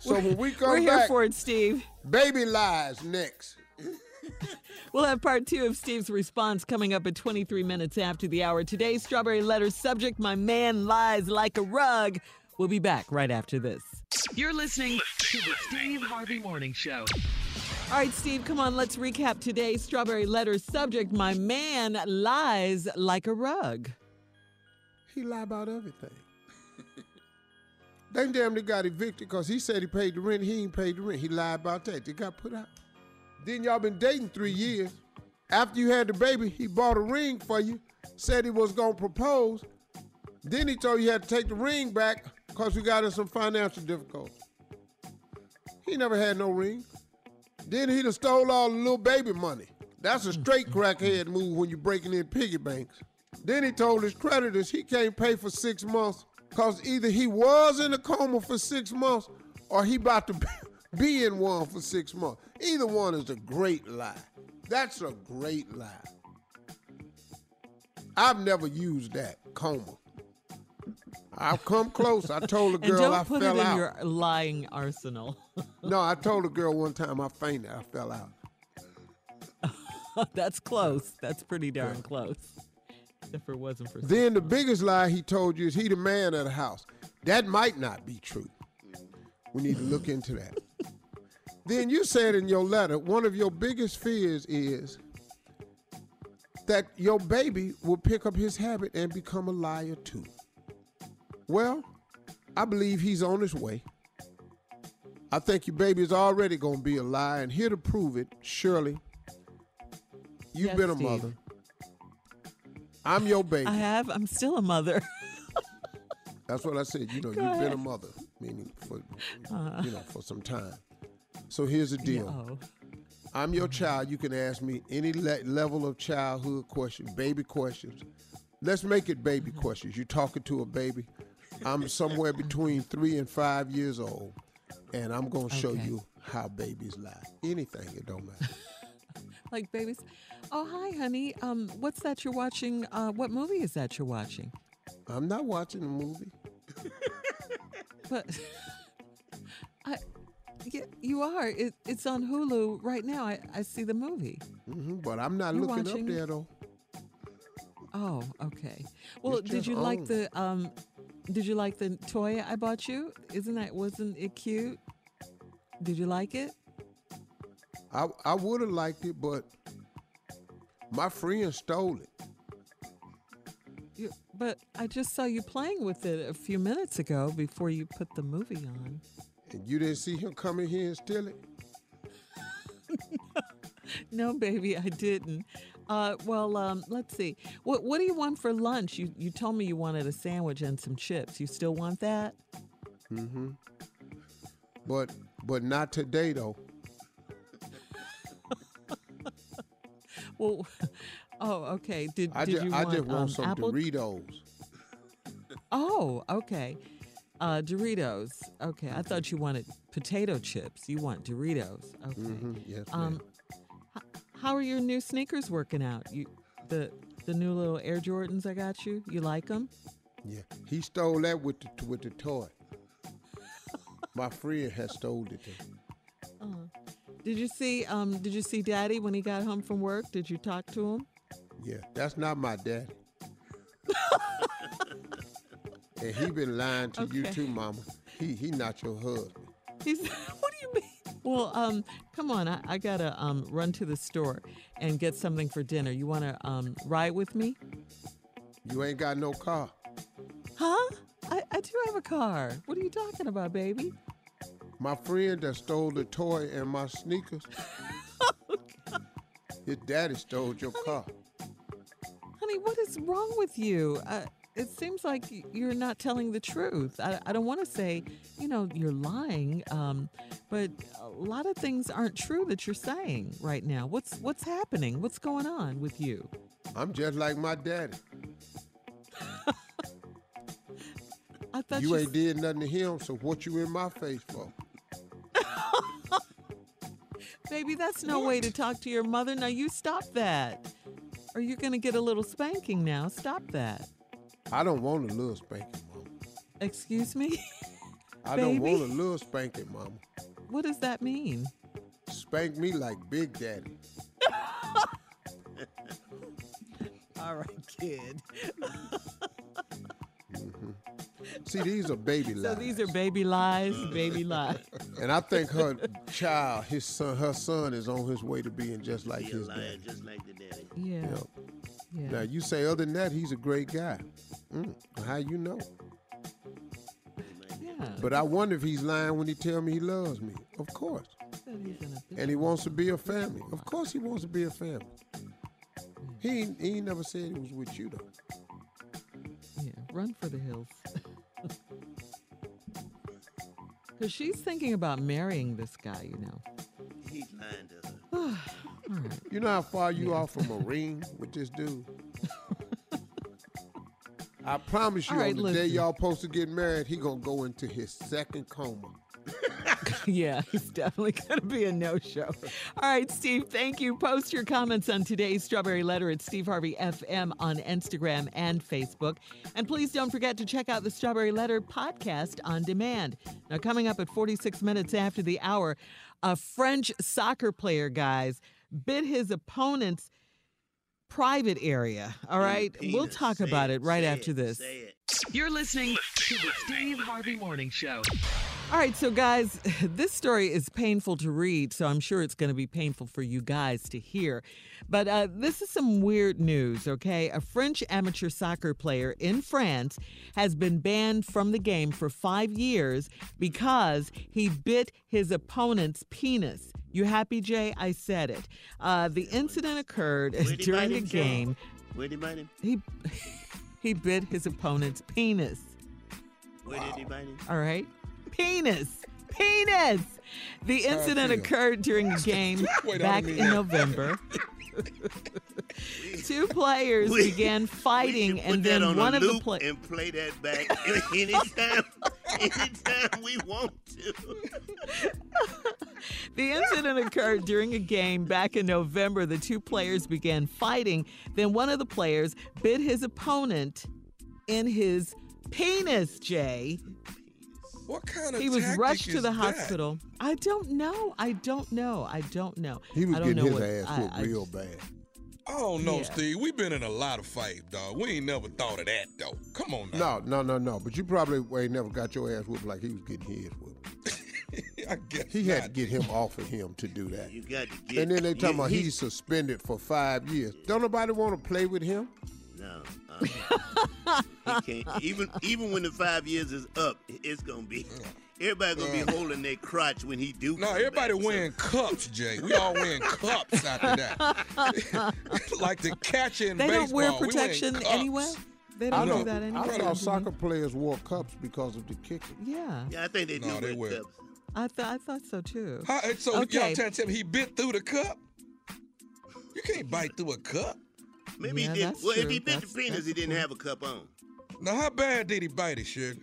So when we come We're back, here for it, Steve. baby lies next. [LAUGHS] We'll have part two of Steve's response coming up at 23 minutes after the hour. Today's Strawberry Letter subject My man lies like a rug. We'll be back right after this. You're listening to the Steve Harvey Morning Show. All right, Steve, come on, let's recap today's Strawberry Letter subject My man lies like a rug. He lie about everything. [LAUGHS] they damn near got evicted because he said he paid the rent. He ain't paid the rent. He lied about that. They got put out. Then y'all been dating three years. After you had the baby, he bought a ring for you, said he was gonna propose. Then he told you you had to take the ring back because we got in some financial difficulties. He never had no ring. Then he done stole all the little baby money. That's a mm. straight crackhead move when you're breaking in piggy banks. Then he told his creditors he can't pay for six months because either he was in a coma for six months or he about to [LAUGHS] be in one for six months. Either one is a great lie. That's a great lie. I've never used that coma. I've come close. I told a [LAUGHS] girl don't I put it in out. your lying arsenal. [LAUGHS] No, I told a girl one time I fainted. I fell out. That's close. That's pretty darn close. If it wasn't for Then the biggest lie he told you is he the man of the house. That might not be true. We need to look into that. [LAUGHS] then you said in your letter, one of your biggest fears is that your baby will pick up his habit and become a liar too. Well, I believe he's on his way. I think your baby is already going to be a liar, and here to prove it, Shirley, you've Yes, been a Steve. mother. I'm your baby. I have. I'm still a mother. [LAUGHS] That's what I said. You know, Go you've been a mother, meaning for Uh. you know for some time. So here's the deal. I'm your child. You can ask me any le- level of childhood question, baby questions. Let's make it baby Mm-hmm. questions. You're talking to a baby. I'm somewhere between three and five years old, and I'm gonna show Okay. you how babies lie. Anything, it don't matter. [LAUGHS] like babies. Oh, hi, honey. Um, what's that you're watching? Uh, what movie is that you're watching? I'm not watching a movie. But [LAUGHS] I, yeah, you are. It, it's on Hulu right now. I, I see the movie. Mm-hmm, but I'm not You're looking watching- up there though. Oh, okay. Well, did you like the um? Did you like the toy I bought you? Isn't that wasn't it cute? Did you like it? I I would have liked it, but my friend stole it. You, but I just saw you playing with it a few minutes ago before you put the movie on. And you didn't see him come in here and steal it? [LAUGHS] No, baby, I didn't. Uh, well, um, let's see. What What do you want for lunch? You You told me you wanted a sandwich and some chips. You still want that? Mm-hmm. But but not today though. Well, [LAUGHS] oh, okay. Did I Did just you I want, just want um, some apple? Doritos. Oh, okay. Uh, Doritos. Okay, I thought you wanted potato chips. You want Doritos. Okay. Mm-hmm. Yes, Um, h- how are your new sneakers working out? You the the new little Air Jordans I got you. You like them? Yeah, he stole that with the with the toy. My friend has stole it. though. Did you see um Did you see Daddy when he got home from work? Did you talk to him? Yeah, that's not my daddy. [LAUGHS] and he been lying to you too, Mama. He he not your husband. He's [LAUGHS] what do you mean? Well, um, come on, I, I gotta um run to the store and get something for dinner. You wanna um ride with me? You ain't got no car. Huh? I, I do have a car. What are you talking about, baby? My friend that stole the toy and my sneakers. [LAUGHS] His daddy stole your car. Honey, what is wrong with you? Uh, it seems like you're not telling the truth. I, I don't want to say, you know, you're lying, um, but a lot of things aren't true that you're saying right now. What's what's happening? What's going on with you? I'm just like my daddy. [LAUGHS] I thought you you, ain't did nothing to him, so what you in my face for? [LAUGHS] Baby, that's no way to talk to your mother. Now you stop that. Or you're going to get a little spanking now. Stop that. I don't want a little spanking, Mama. Excuse me? I don't want a little spanking, Mama. What does that mean? Spank me like Big Daddy. [LAUGHS] All right, kid. [LAUGHS] See, these are baby lies. So these are baby lies, baby lies. [LAUGHS] And I think her child, his son, her son is on his way to being just like Be his liar dad. just like the daddy. Yeah. Yep. Yeah. Now you say other than that, he's a great guy. Mm, how you know? Yeah. But I wonder if he's lying when he tell me he loves me. Of course. And he wants to be a family. Of course he wants to be a family. He he never said he was with you though. Yeah, run for the hills. Because she's thinking about marrying this guy, you know. He's lying to her. [SIGHS] All right. You know how far you are from a ring with this dude? [LAUGHS] I promise you, All right, on the day listen. y'all supposed to get married, he gonna go into his second coma. [LAUGHS] yeah, he's definitely going to be a no show. All right, Steve, thank you. Post your comments on today's Strawberry Letter at Steve Harvey FM on Instagram and Facebook. And please don't forget to check out the Strawberry Letter podcast on demand. Now, coming up at 46 minutes after the hour, a French soccer player, guys, bit his opponent's private area. All right, we'll talk Say about it, it right say after it, this. say it. You're listening to the Steve Harvey Morning Show. All right, so guys, [SIGHS] this story is painful to read, so I'm sure it's going to be painful for you guys to hear. But uh, this is some weird news, okay? A French amateur soccer player in France has been banned from the game for five years because he bit his opponent's penis. You happy, Jay? I said it. Uh, the incident occurred Where'd he bite during a game. Where'd he bite him? He [LAUGHS] he bit his opponent's penis. Where did he bite him? All right. Penis. Penis. The incident occurred during a [LAUGHS] game back in. November. [LAUGHS] Two players We- began fighting, Put and that then on one a of the players. and play that back [LAUGHS] anytime, anytime we want to. The incident occurred during a game back in November. The two players began fighting. Then one of the players bit his opponent in his penis, Jay. What kind of He was tactic rushed to is the that? hospital. I don't know. I don't know. I don't know. He was I don't getting know his what, ass I- whooped I- real bad. I don't know, Yeah. Steve. We've been in a lot of fights, dog. We ain't never thought of that, though. Come on now. No, no, no, no. But you probably ain't never got your ass whooped like he was getting his whooped. [LAUGHS] I guess He had to get him off of him to do that. You got to get. And then they talking you- about he- he's suspended for five years. Don't nobody want to play with him? No. He can't. Even even when the five years is up, it's gonna be. Everybody gonna be holding their crotch when he do. No, come everybody back, so- wearing cups, Jay. We all wearing cups after that. [LAUGHS] like the catcher in They don't wear baseball, we protection anyway. They I don't do know- that I anyway. thought soccer players wore cups because of the kicking. Yeah, Yeah, I think they No, do they wear wear- cups. I thought I thought so too. How, so y'all Okay. trying to tell me he bit through the cup? You can't bite through a cup. Maybe Yeah, he did. that's Well, if he bit That's- the penis, he didn't cool. have a cup on. Now, how bad did he bite it, Shirley?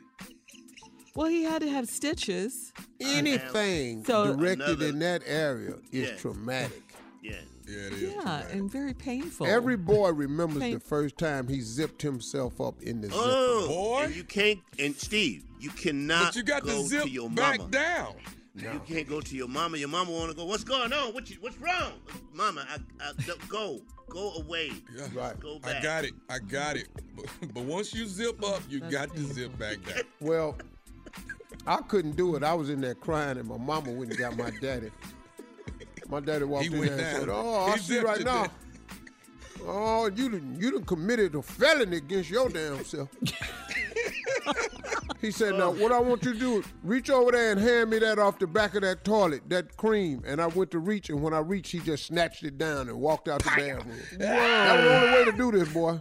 Well, he had to have stitches. Anything So- directed Another- in that area is Yeah. traumatic. Yeah. Yeah, it is. Yeah, and very painful. Every boy remembers Pain- the first time he zipped himself up in the zipper. Oh, Boy. and you can't. And Steve, you cannot. But you got go to zip to your back mama. down. You can't go to your mama. Your mama want to go. What's going on? What you, What's wrong, mama? I, I go, go away. Yeah. Right. Go back. I got it. I got it. [LAUGHS] But, but once you zip up, you That's got to zip back down. [LAUGHS] Well, I couldn't do it. I was in there crying, and my mama went and got my daddy. My daddy walked He in there and down. said, "Oh, I see right now. down. Oh, you done, you done committed a felony against your damn self." [LAUGHS] he said, "Now, what I want you to do is reach over there and hand me that off the back of that toilet, that cream." And I went to reach, and when I reached, he just snatched it down and walked out the bathroom. That was the only way to do this, boy.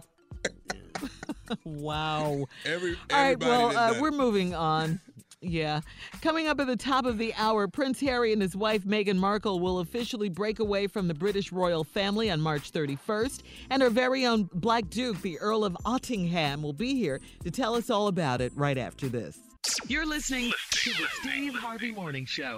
[LAUGHS] wow. Every, All right, well, uh, we're moving on. Yeah. Coming up at the top of the hour, Prince Harry and his wife Meghan Markle will officially break away from the British royal family on March 31st. And our very own Black Duke, the Earl of Ottingham, will be here to tell us all about it right after this. You're listening to the Steve Harvey Morning Show.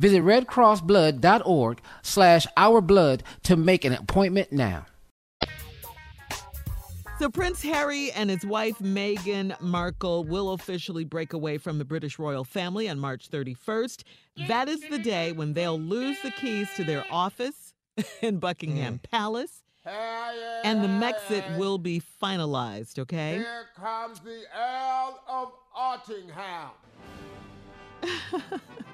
Visit redcrossblood.org slash ourblood to make an appointment now. So, Prince Harry and his wife Meghan Markle will officially break away from the British royal family on March 31st. That is the day when they'll lose the keys to their office [LAUGHS] in Buckingham mm. Palace. And the Megxit will be finalized, okay? Here comes the Earl of Ottingham. [LAUGHS]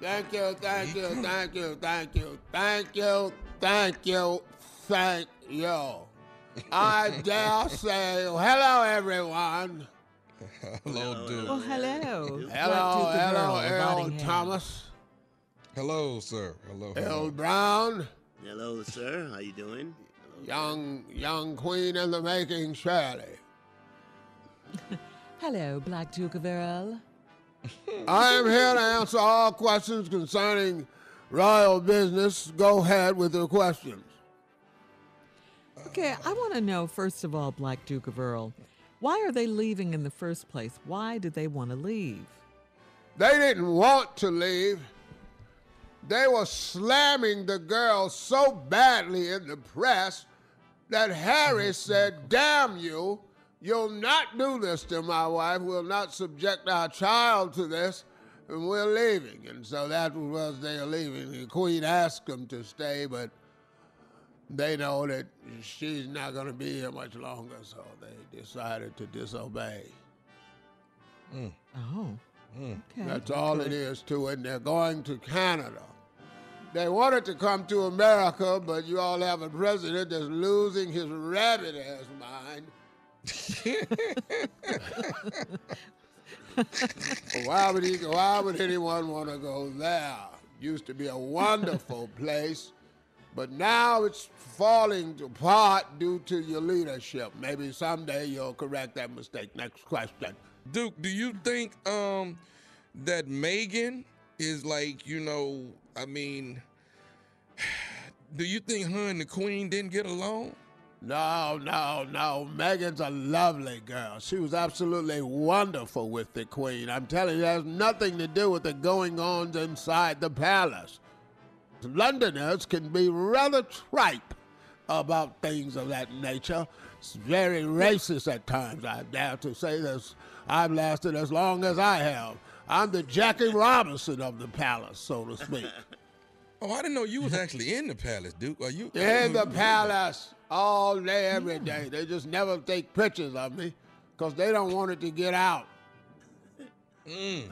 thank you, thank you, thank you, thank you, thank you, thank you, thank you. I dare say, hello, everyone. Hello, dude. Well, hello. Hello, Black hello, Earl of Earl Ottingham. Thomas. Hello, sir. Hello, hello. Earl Brown. Hello, sir. How you doing? Young, young queen in the making, Shirley. [LAUGHS] Hello, Black Duke of Earl. I am here to answer all questions concerning royal business. Go ahead with your questions. Okay, I want to know, first of all, Black Duke of Earl, why are they leaving in the first place? Why did they want to leave? They didn't want to leave. They were slamming the girl so badly in the press that Harry oh, said, Damn you, you'll not do this to my wife. We'll not subject our child to this, and we're leaving. And so that was they are leaving. The Queen asked them to stay, but they know that she's not going to be here much longer, so they decided to disobey. Oh. Mm. Okay. That's all it is to it. And they're going to Canada. They wanted to come to America, but you all have a president that's losing his rabbit ass mind. Why would he? Why would anyone want to go there? Used to be a wonderful [LAUGHS] place. But now it's falling apart due to your leadership. Maybe someday you'll correct that mistake. Next question. Duke, do you think um that Meghan is like, you know, I mean, [SIGHS] do you think her and the Queen didn't get along? No, no, no. Meghan's a lovely girl. She was absolutely wonderful with the Queen. I'm telling you, it has nothing to do with the going ons inside the palace. Londoners can be rather tripe about things of that nature. It's very racist at times, I dare to say this. I've lasted as long as I have. I'm the Jackie Robinson of the palace, so to speak. Oh, I didn't know you was actually in the palace, Duke. Are you In the [LAUGHS] palace all day, every day. They just never take pictures of me because they don't want it to get out. Okay.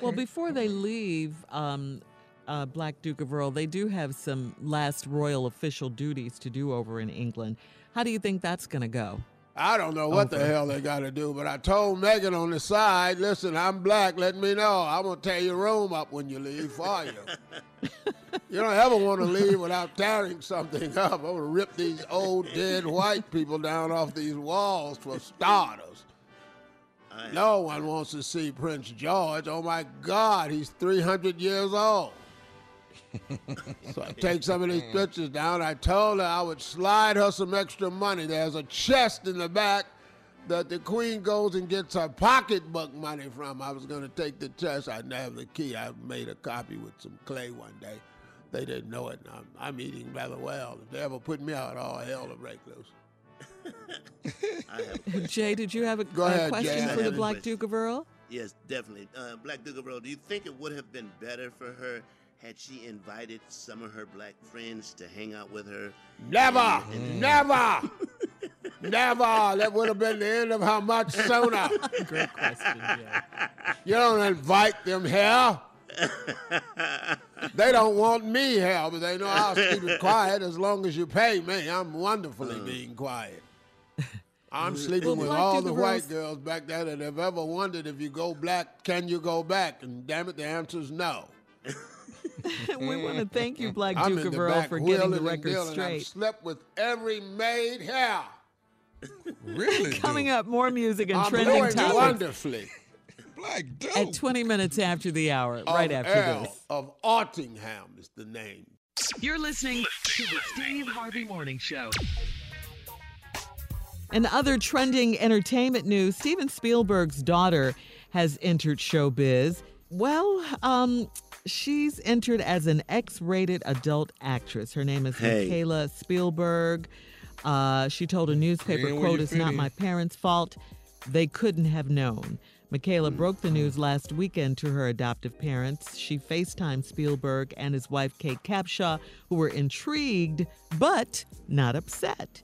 Well, before they leave um, uh, Black Duke of Earl, they do have some last royal official duties to do over in England. How do you think that's going to go? I don't know what the hell they got to do, but I told Meghan on the side, listen, I'm black, let me know. I'm going to tear your room up when you leave for you. [LAUGHS] you don't ever want to leave without tearing something up. I'm going to rip these old dead white people down off these walls for starters. No one wants to see Prince George. Oh my God, he's 300 years old. So I take some of these pictures down. I told her I would slide her some extra money. There's a chest in the back that the queen goes and gets her pocketbook money from. I was going to take the chest. I didn't have the key. I made a copy with some clay one day. They didn't know it. and I'm, I'm eating rather well. If they ever put me out, all hell will break loose. [LAUGHS] Jay, did you have a, Go a ahead, question Jay. For the Black question. Duke of Earl? Yes, definitely. Uh, Black Duke of Earl, do you think it would have been better for her had she invited some of her black friends to hang out with her? Never, And- and- never, [LAUGHS] never. That would have been the end of how much sooner. Great question, Jay. You don't invite them here. they don't want me here, but they know I'll keep it quiet as long as you pay me. I'm wonderfully mm. being quiet. [LAUGHS] I'm sleeping Well, with all Duke the white girls back there that have ever wondered if you go black, can you go back? And damn it, the answer is no. [LAUGHS] [LAUGHS] we want to thank you, Black I'm Duke of the Earl, for getting the wheeling and record dealing. I've straight. slept with every maid here. Really? [LAUGHS] Coming up, more music and I'm trending doing topics wonderfully. Black at 20 minutes after the hour, right after Earl, this. Of Ottingham is the name. You're listening to the Steve Harvey Morning Show. And other trending entertainment news Steven Spielberg's daughter has entered showbiz. Well, um, she's entered as an X rated adult actress. Her name is Hey. Michaela Spielberg. Uh, she told a newspaper, Ain't quote, it's not my parents' fault. They couldn't have known. Michaela broke the news last weekend to her adoptive parents. She FaceTimed Spielberg and his wife, Kate Capshaw, who were intrigued but not upset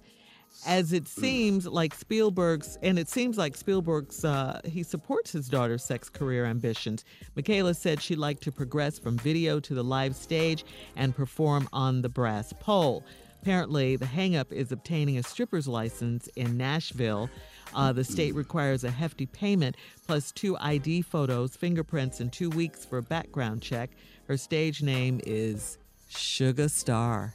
as it seems like Spielberg's, and it seems like Spielberg's, uh, he supports his daughter's sex career ambitions. Michaela said she'd like to progress from video to the live stage and perform on the brass pole. Apparently, the hangup is obtaining a stripper's license in Nashville. Uh, the state requires a hefty payment plus two ID photos, fingerprints, and two weeks for a background check. Her stage name is Sugar Star.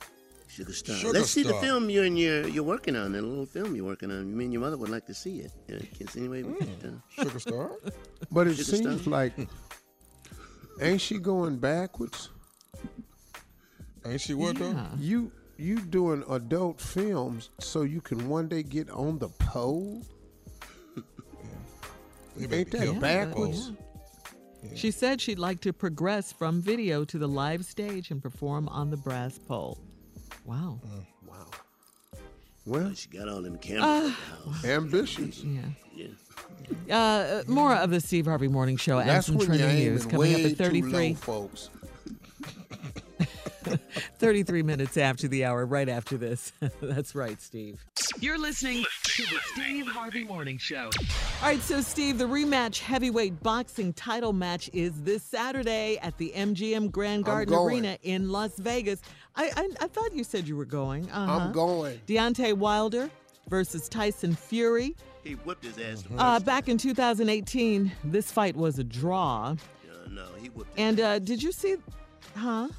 Sugar Star. Sugar Let's see the film you're in your, you're working on, that little film you're working on. Me and your mother would like to see it. Yeah, kids, anyway, we could, uh, Sugar Star? [LAUGHS] But it Sugar seems Star? like, ain't she going backwards? Ain't she what though? Yeah. You you doing adult films so you can one day get on the pole? They better Ain't that careful. backwards? She said she'd like to progress from video to the live stage and perform on the brass pole. Wow. Wow. Well, she got all them cameras. Uh, [LAUGHS] ambitions. Yeah. yeah. Uh, more of the Steve Harvey Morning Show and That's some when you're trending aiming news coming up way at too 33, low, folks. [LAUGHS] 33 minutes after the hour, right after this. [LAUGHS] That's right, Steve. You're listening to the Steve Harvey Morning Show. All right, so Steve, the rematch heavyweight boxing title match is this Saturday at the MGM Grand Garden going. Arena in Las Vegas. I, I I thought you said you were going. Uh-huh. I'm going. Deontay Wilder versus Tyson Fury. He whipped his ass. the Uh, first back in 2018, this fight was a draw. time. Uh, no, he whipped his And uh, did you see, huh?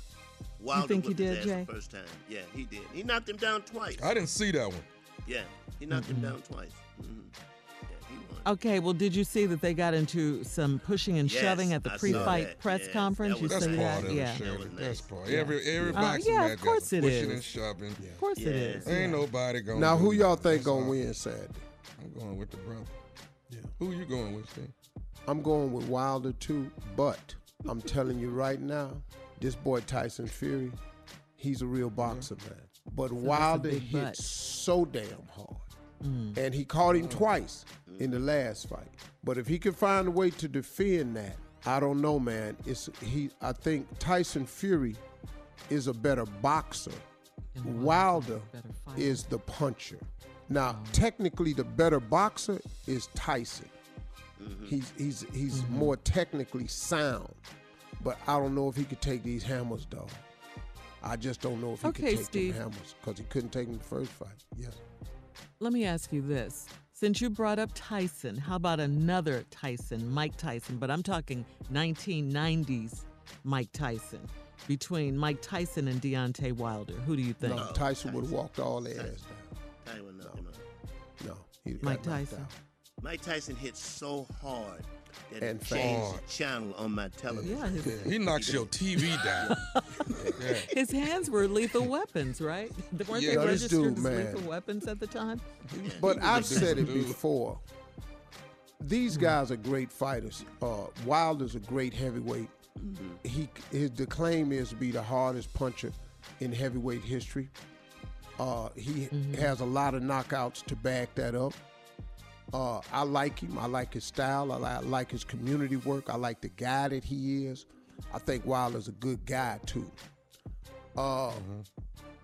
Wilder think he whipped his did, ass Jay? The first time, yeah, he did. He knocked him down twice. I didn't see that one. Yeah, he knocked him down twice. hmm Okay, well, did you see that they got into some pushing and Yes, shoving at the I saw pre-fight that. press Yeah, conference? that you was- That's see part that? of yeah. it, Shirley. That's part. Yeah. Every every Uh, boxing yeah, match of got course some it pushing is. and shoving. Of course it is. Ain't yeah. nobody going. Now, who y'all think gonna win Saturday? I'm going with the brother. Yeah. Who you going with, Steve? I'm going with Wilder too, but I'm telling you right now, this boy Tyson Fury, he's a real boxer, man. But that's Wilder big hit but. so damn hard. Mm. And he caught him twice in the last fight. But if he can find a way to defend that, I don't know, man. It's he I think Tyson Fury is a better boxer. Wilder is the puncher. Now, technically the better boxer is Tyson. Mm-hmm. He's he's he's more technically sound. But I don't know if he could take these hammers though. I just don't know if he Okay, could take Steve. them hammers because he couldn't take them the first fight. Yes. Let me ask you this. Since you brought up Tyson, how about another Tyson, Mike Tyson? But I'm talking 1990s Mike Tyson. Between Mike Tyson and Deontay Wilder, who do you think? No, Tyson would have walked all their ass down. Tyson would knock him out. No, he Mike Tyson. out. Mike Tyson hit so hard that And it changed the channel on my television. Yeah, his, He knocks your TV [LAUGHS] down. yeah. [LAUGHS] his hands were lethal weapons, right? [LAUGHS] Weren't Yeah, they this registered dude, as man. lethal weapons at the time? But I've said it dude. before. These guys are great fighters. Uh, Wilder's a great heavyweight. He his the claim is to be the hardest puncher in heavyweight history. Uh, he has a lot of knockouts to back that up. Uh, I like him. I like his style. I li- like his community work. I like the guy that he is. I think Wilder's a good guy too. Uh,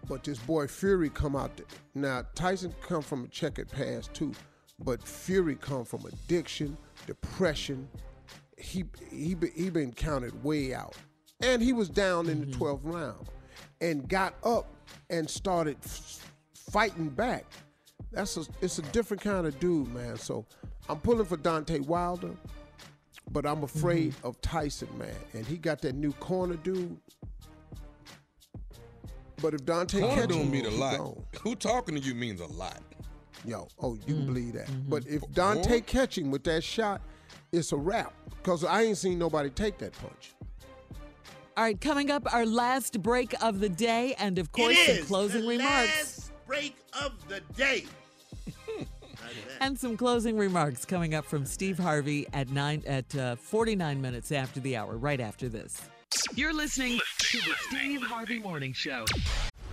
But this boy Fury come out. now Tyson come from a checkered past too, but Fury come from addiction, depression. He he be- he been counted way out, and he was down in the 12th round, and got up and started f- fighting back. That's a it's a different kind of dude, man. So I'm pulling for Deontay Wilder, but I'm afraid mm-hmm. of Tyson, man. And he got that new corner dude. But if Deontay Corner catch don't him, mean a he lot. gone. Who talking to you means a lot. Yo, oh, you can believe that. Mm-hmm. But if Deontay catch him with that shot, it's a wrap. Because I ain't seen nobody take that punch. All right, coming up, our last break of the day, and of course, it some is closing the remarks. last break of the day. And some closing remarks coming up from Steve Harvey at nine at uh, 49 minutes after the hour, right after this. You're listening to the Steve Harvey Morning Show.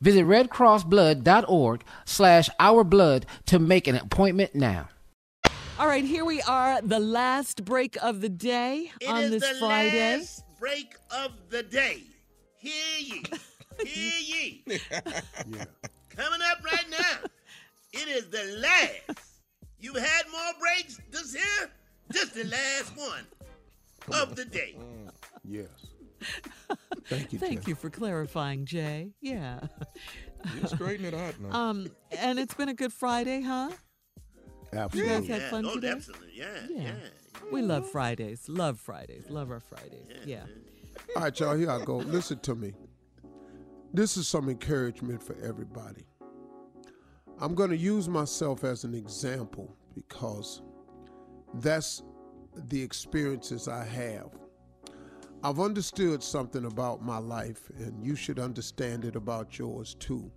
Visit redcrossblood.org slash ourblood to make an appointment now. All right, here we are, the last break of the day It on is this the Friday. last break of the day. Hear ye. [LAUGHS] Hear ye. [LAUGHS] Coming up right now. It is the last. You've had more breaks this year. Just the last one of the day. Mm, mm, yes. Thank you. Thank you for clarifying, Jay. Yeah. You straighten it out now. Um, and it's been a good Friday, huh? Absolutely. You guys had fun oh, today? absolutely. Yeah, yeah. We love Fridays. Love Fridays. Love our Fridays. Yeah. All right, y'all, here I go. Listen to me. This is some encouragement for everybody. I'm going to use myself as an example because that's the experiences I have. I've understood something about my life, and you should understand it about yours too.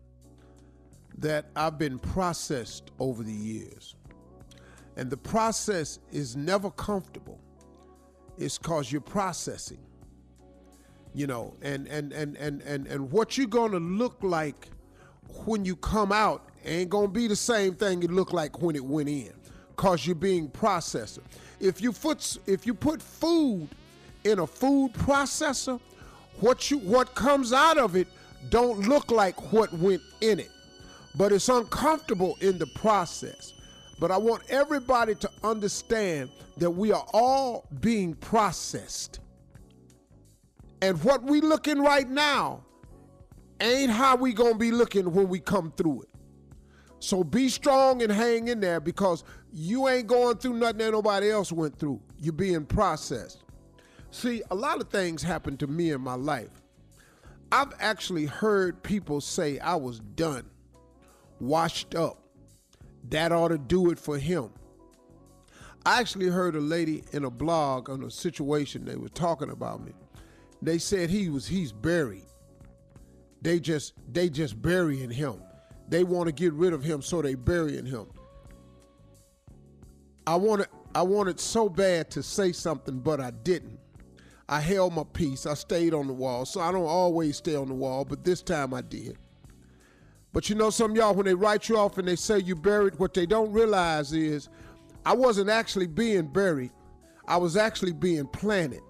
That I've been processed over the years. And the process is never comfortable. It's because you're processing you know and and and and and, and what you're to look like when you come out ain't to be the same thing it looked like when it went in cuz you're being processed if you put if you put food in a food processor what you what comes out of it don't look like what went in it but it's uncomfortable in the process but I want everybody to understand that we are all being processed and what we looking right now ain't how we gonna be looking when we come through it. So be strong and hang in there because you ain't going through nothing that nobody else went through. You're being processed. See, a lot of things happened to me in my life. I've actually heard people say I was done, washed up. That ought to do it for him. I actually heard a lady in a blog on a situation they were talking about me they said he was he's buried. They just they just burying him. They want to get rid of him, so they burying him. I wanted I wanted so bad to say something, but I didn't. I held my peace. I stayed on the wall. So I don't always stay on the wall, but this time I did. But you know, some y'all, when they write you off and they say you buried, what they don't realize is I wasn't actually being buried. I was actually being planted.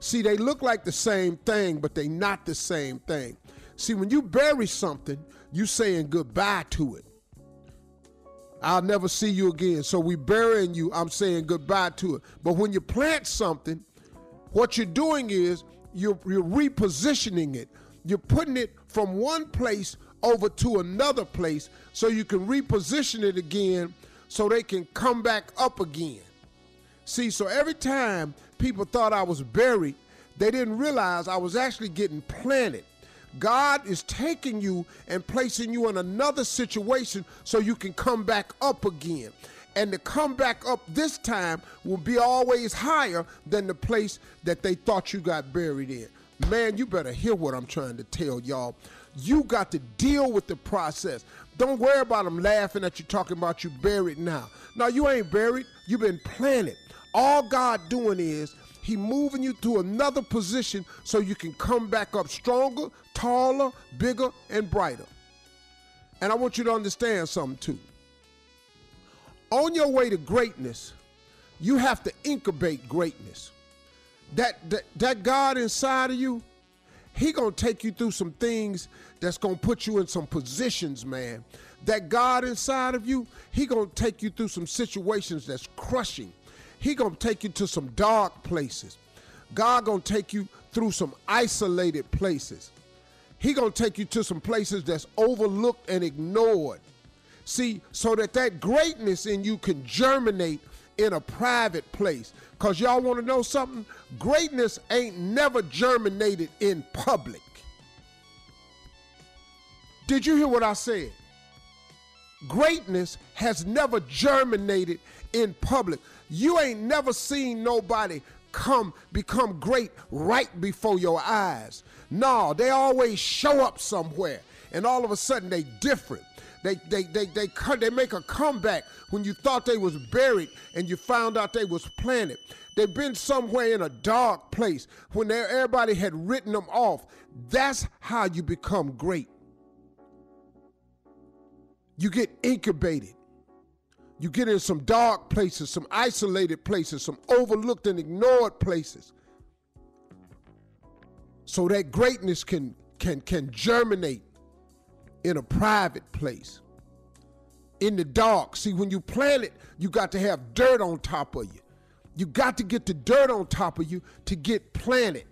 See, they look like the same thing, but they not the same thing. See, when you bury something, you saying goodbye to it. I'll never see you again. So we burying you, I'm saying goodbye to it. But when you plant something, what you're doing is you're, you're repositioning it. You're putting it from one place over to another place so you can reposition it again so they can come back up again. See, so every time people thought I was buried, they didn't realize I was actually getting planted. God is taking you and placing you in another situation so you can come back up again. And to come back up this time will be always higher than the place that they thought you got buried in. Man, you better hear what I'm trying to tell y'all. You got to deal with the process. Don't worry about them laughing at you talking about you buried now. No, you ain't buried. You've been planted. All God doing is he moving you to another position so you can come back up stronger, taller, bigger, and brighter. And I want you to understand something too. On your way to greatness, you have to incubate greatness. That, that, that God inside of you, He gonna take you through some things that's gonna put you in some positions, man. That God inside of you, he gonna take you through some situations that's crushing. He gonna take you to some dark places. God gonna take you through some isolated places. He gonna take you to some places that's overlooked and ignored. See, so that that greatness in you can germinate in a private place. Cause y'all want to know something? Greatness ain't never germinated in public. Did you hear what I said? Greatness has never germinated in public. You ain't never seen nobody come become great right before your eyes. No, they always show up somewhere and all of a sudden they different. They they they they they make a comeback when you thought they was buried and you found out they was planted. They've been somewhere in a dark place when everybody had written them off. That's how you become great. You get incubated. You get in some dark places, some isolated places, some overlooked and ignored places. So that greatness can can can germinate in a private place. In the dark. See, when you plant it, you got to have dirt on top of you. You got to get the dirt on top of you to get planted.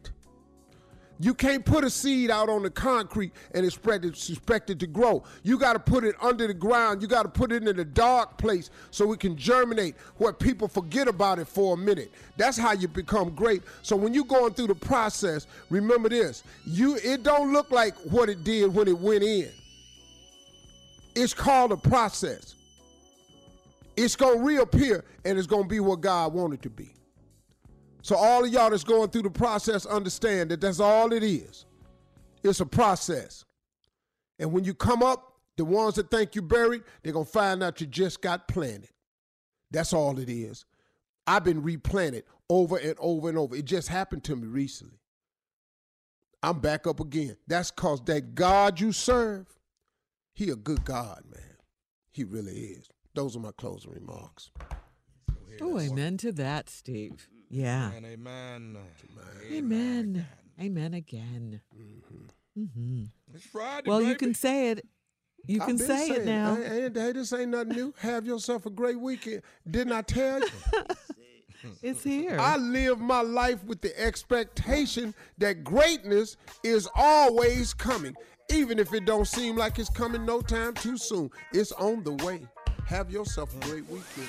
You can't put a seed out on the concrete and expect it, to grow. You got to put it under the ground. You got to put it in a dark place so it can germinate where people forget about it for a minute. That's how you become great. So when you're going through the process, remember this. You it don't look like what it did when it went in. It's called a process. It's going to reappear and it's going to be what God wanted to be. So all of y'all that's going through the process understand that that's all it is. It's a process. And when you come up, the ones that think you buried, they're going to find out you just got planted. That's all it is. I've been replanted over and over and over. It just happened to me recently. I'm back up again. That's cause that God you serve, he a good God, man. He really is. Those are my closing remarks. Oh, amen to that, Steve. Yeah. And amen. Amen. Amen again. Mm-hmm. It's Friday. Well, you can say it. You I've can been say it now. Hey, hey, hey, this ain't nothing new. Have yourself a great weekend. Didn't I tell you? [LAUGHS] It's here. I live my life with the expectation that greatness is always coming, even if it don't seem like it's coming no time too soon. It's on the way. Have yourself a great weekend.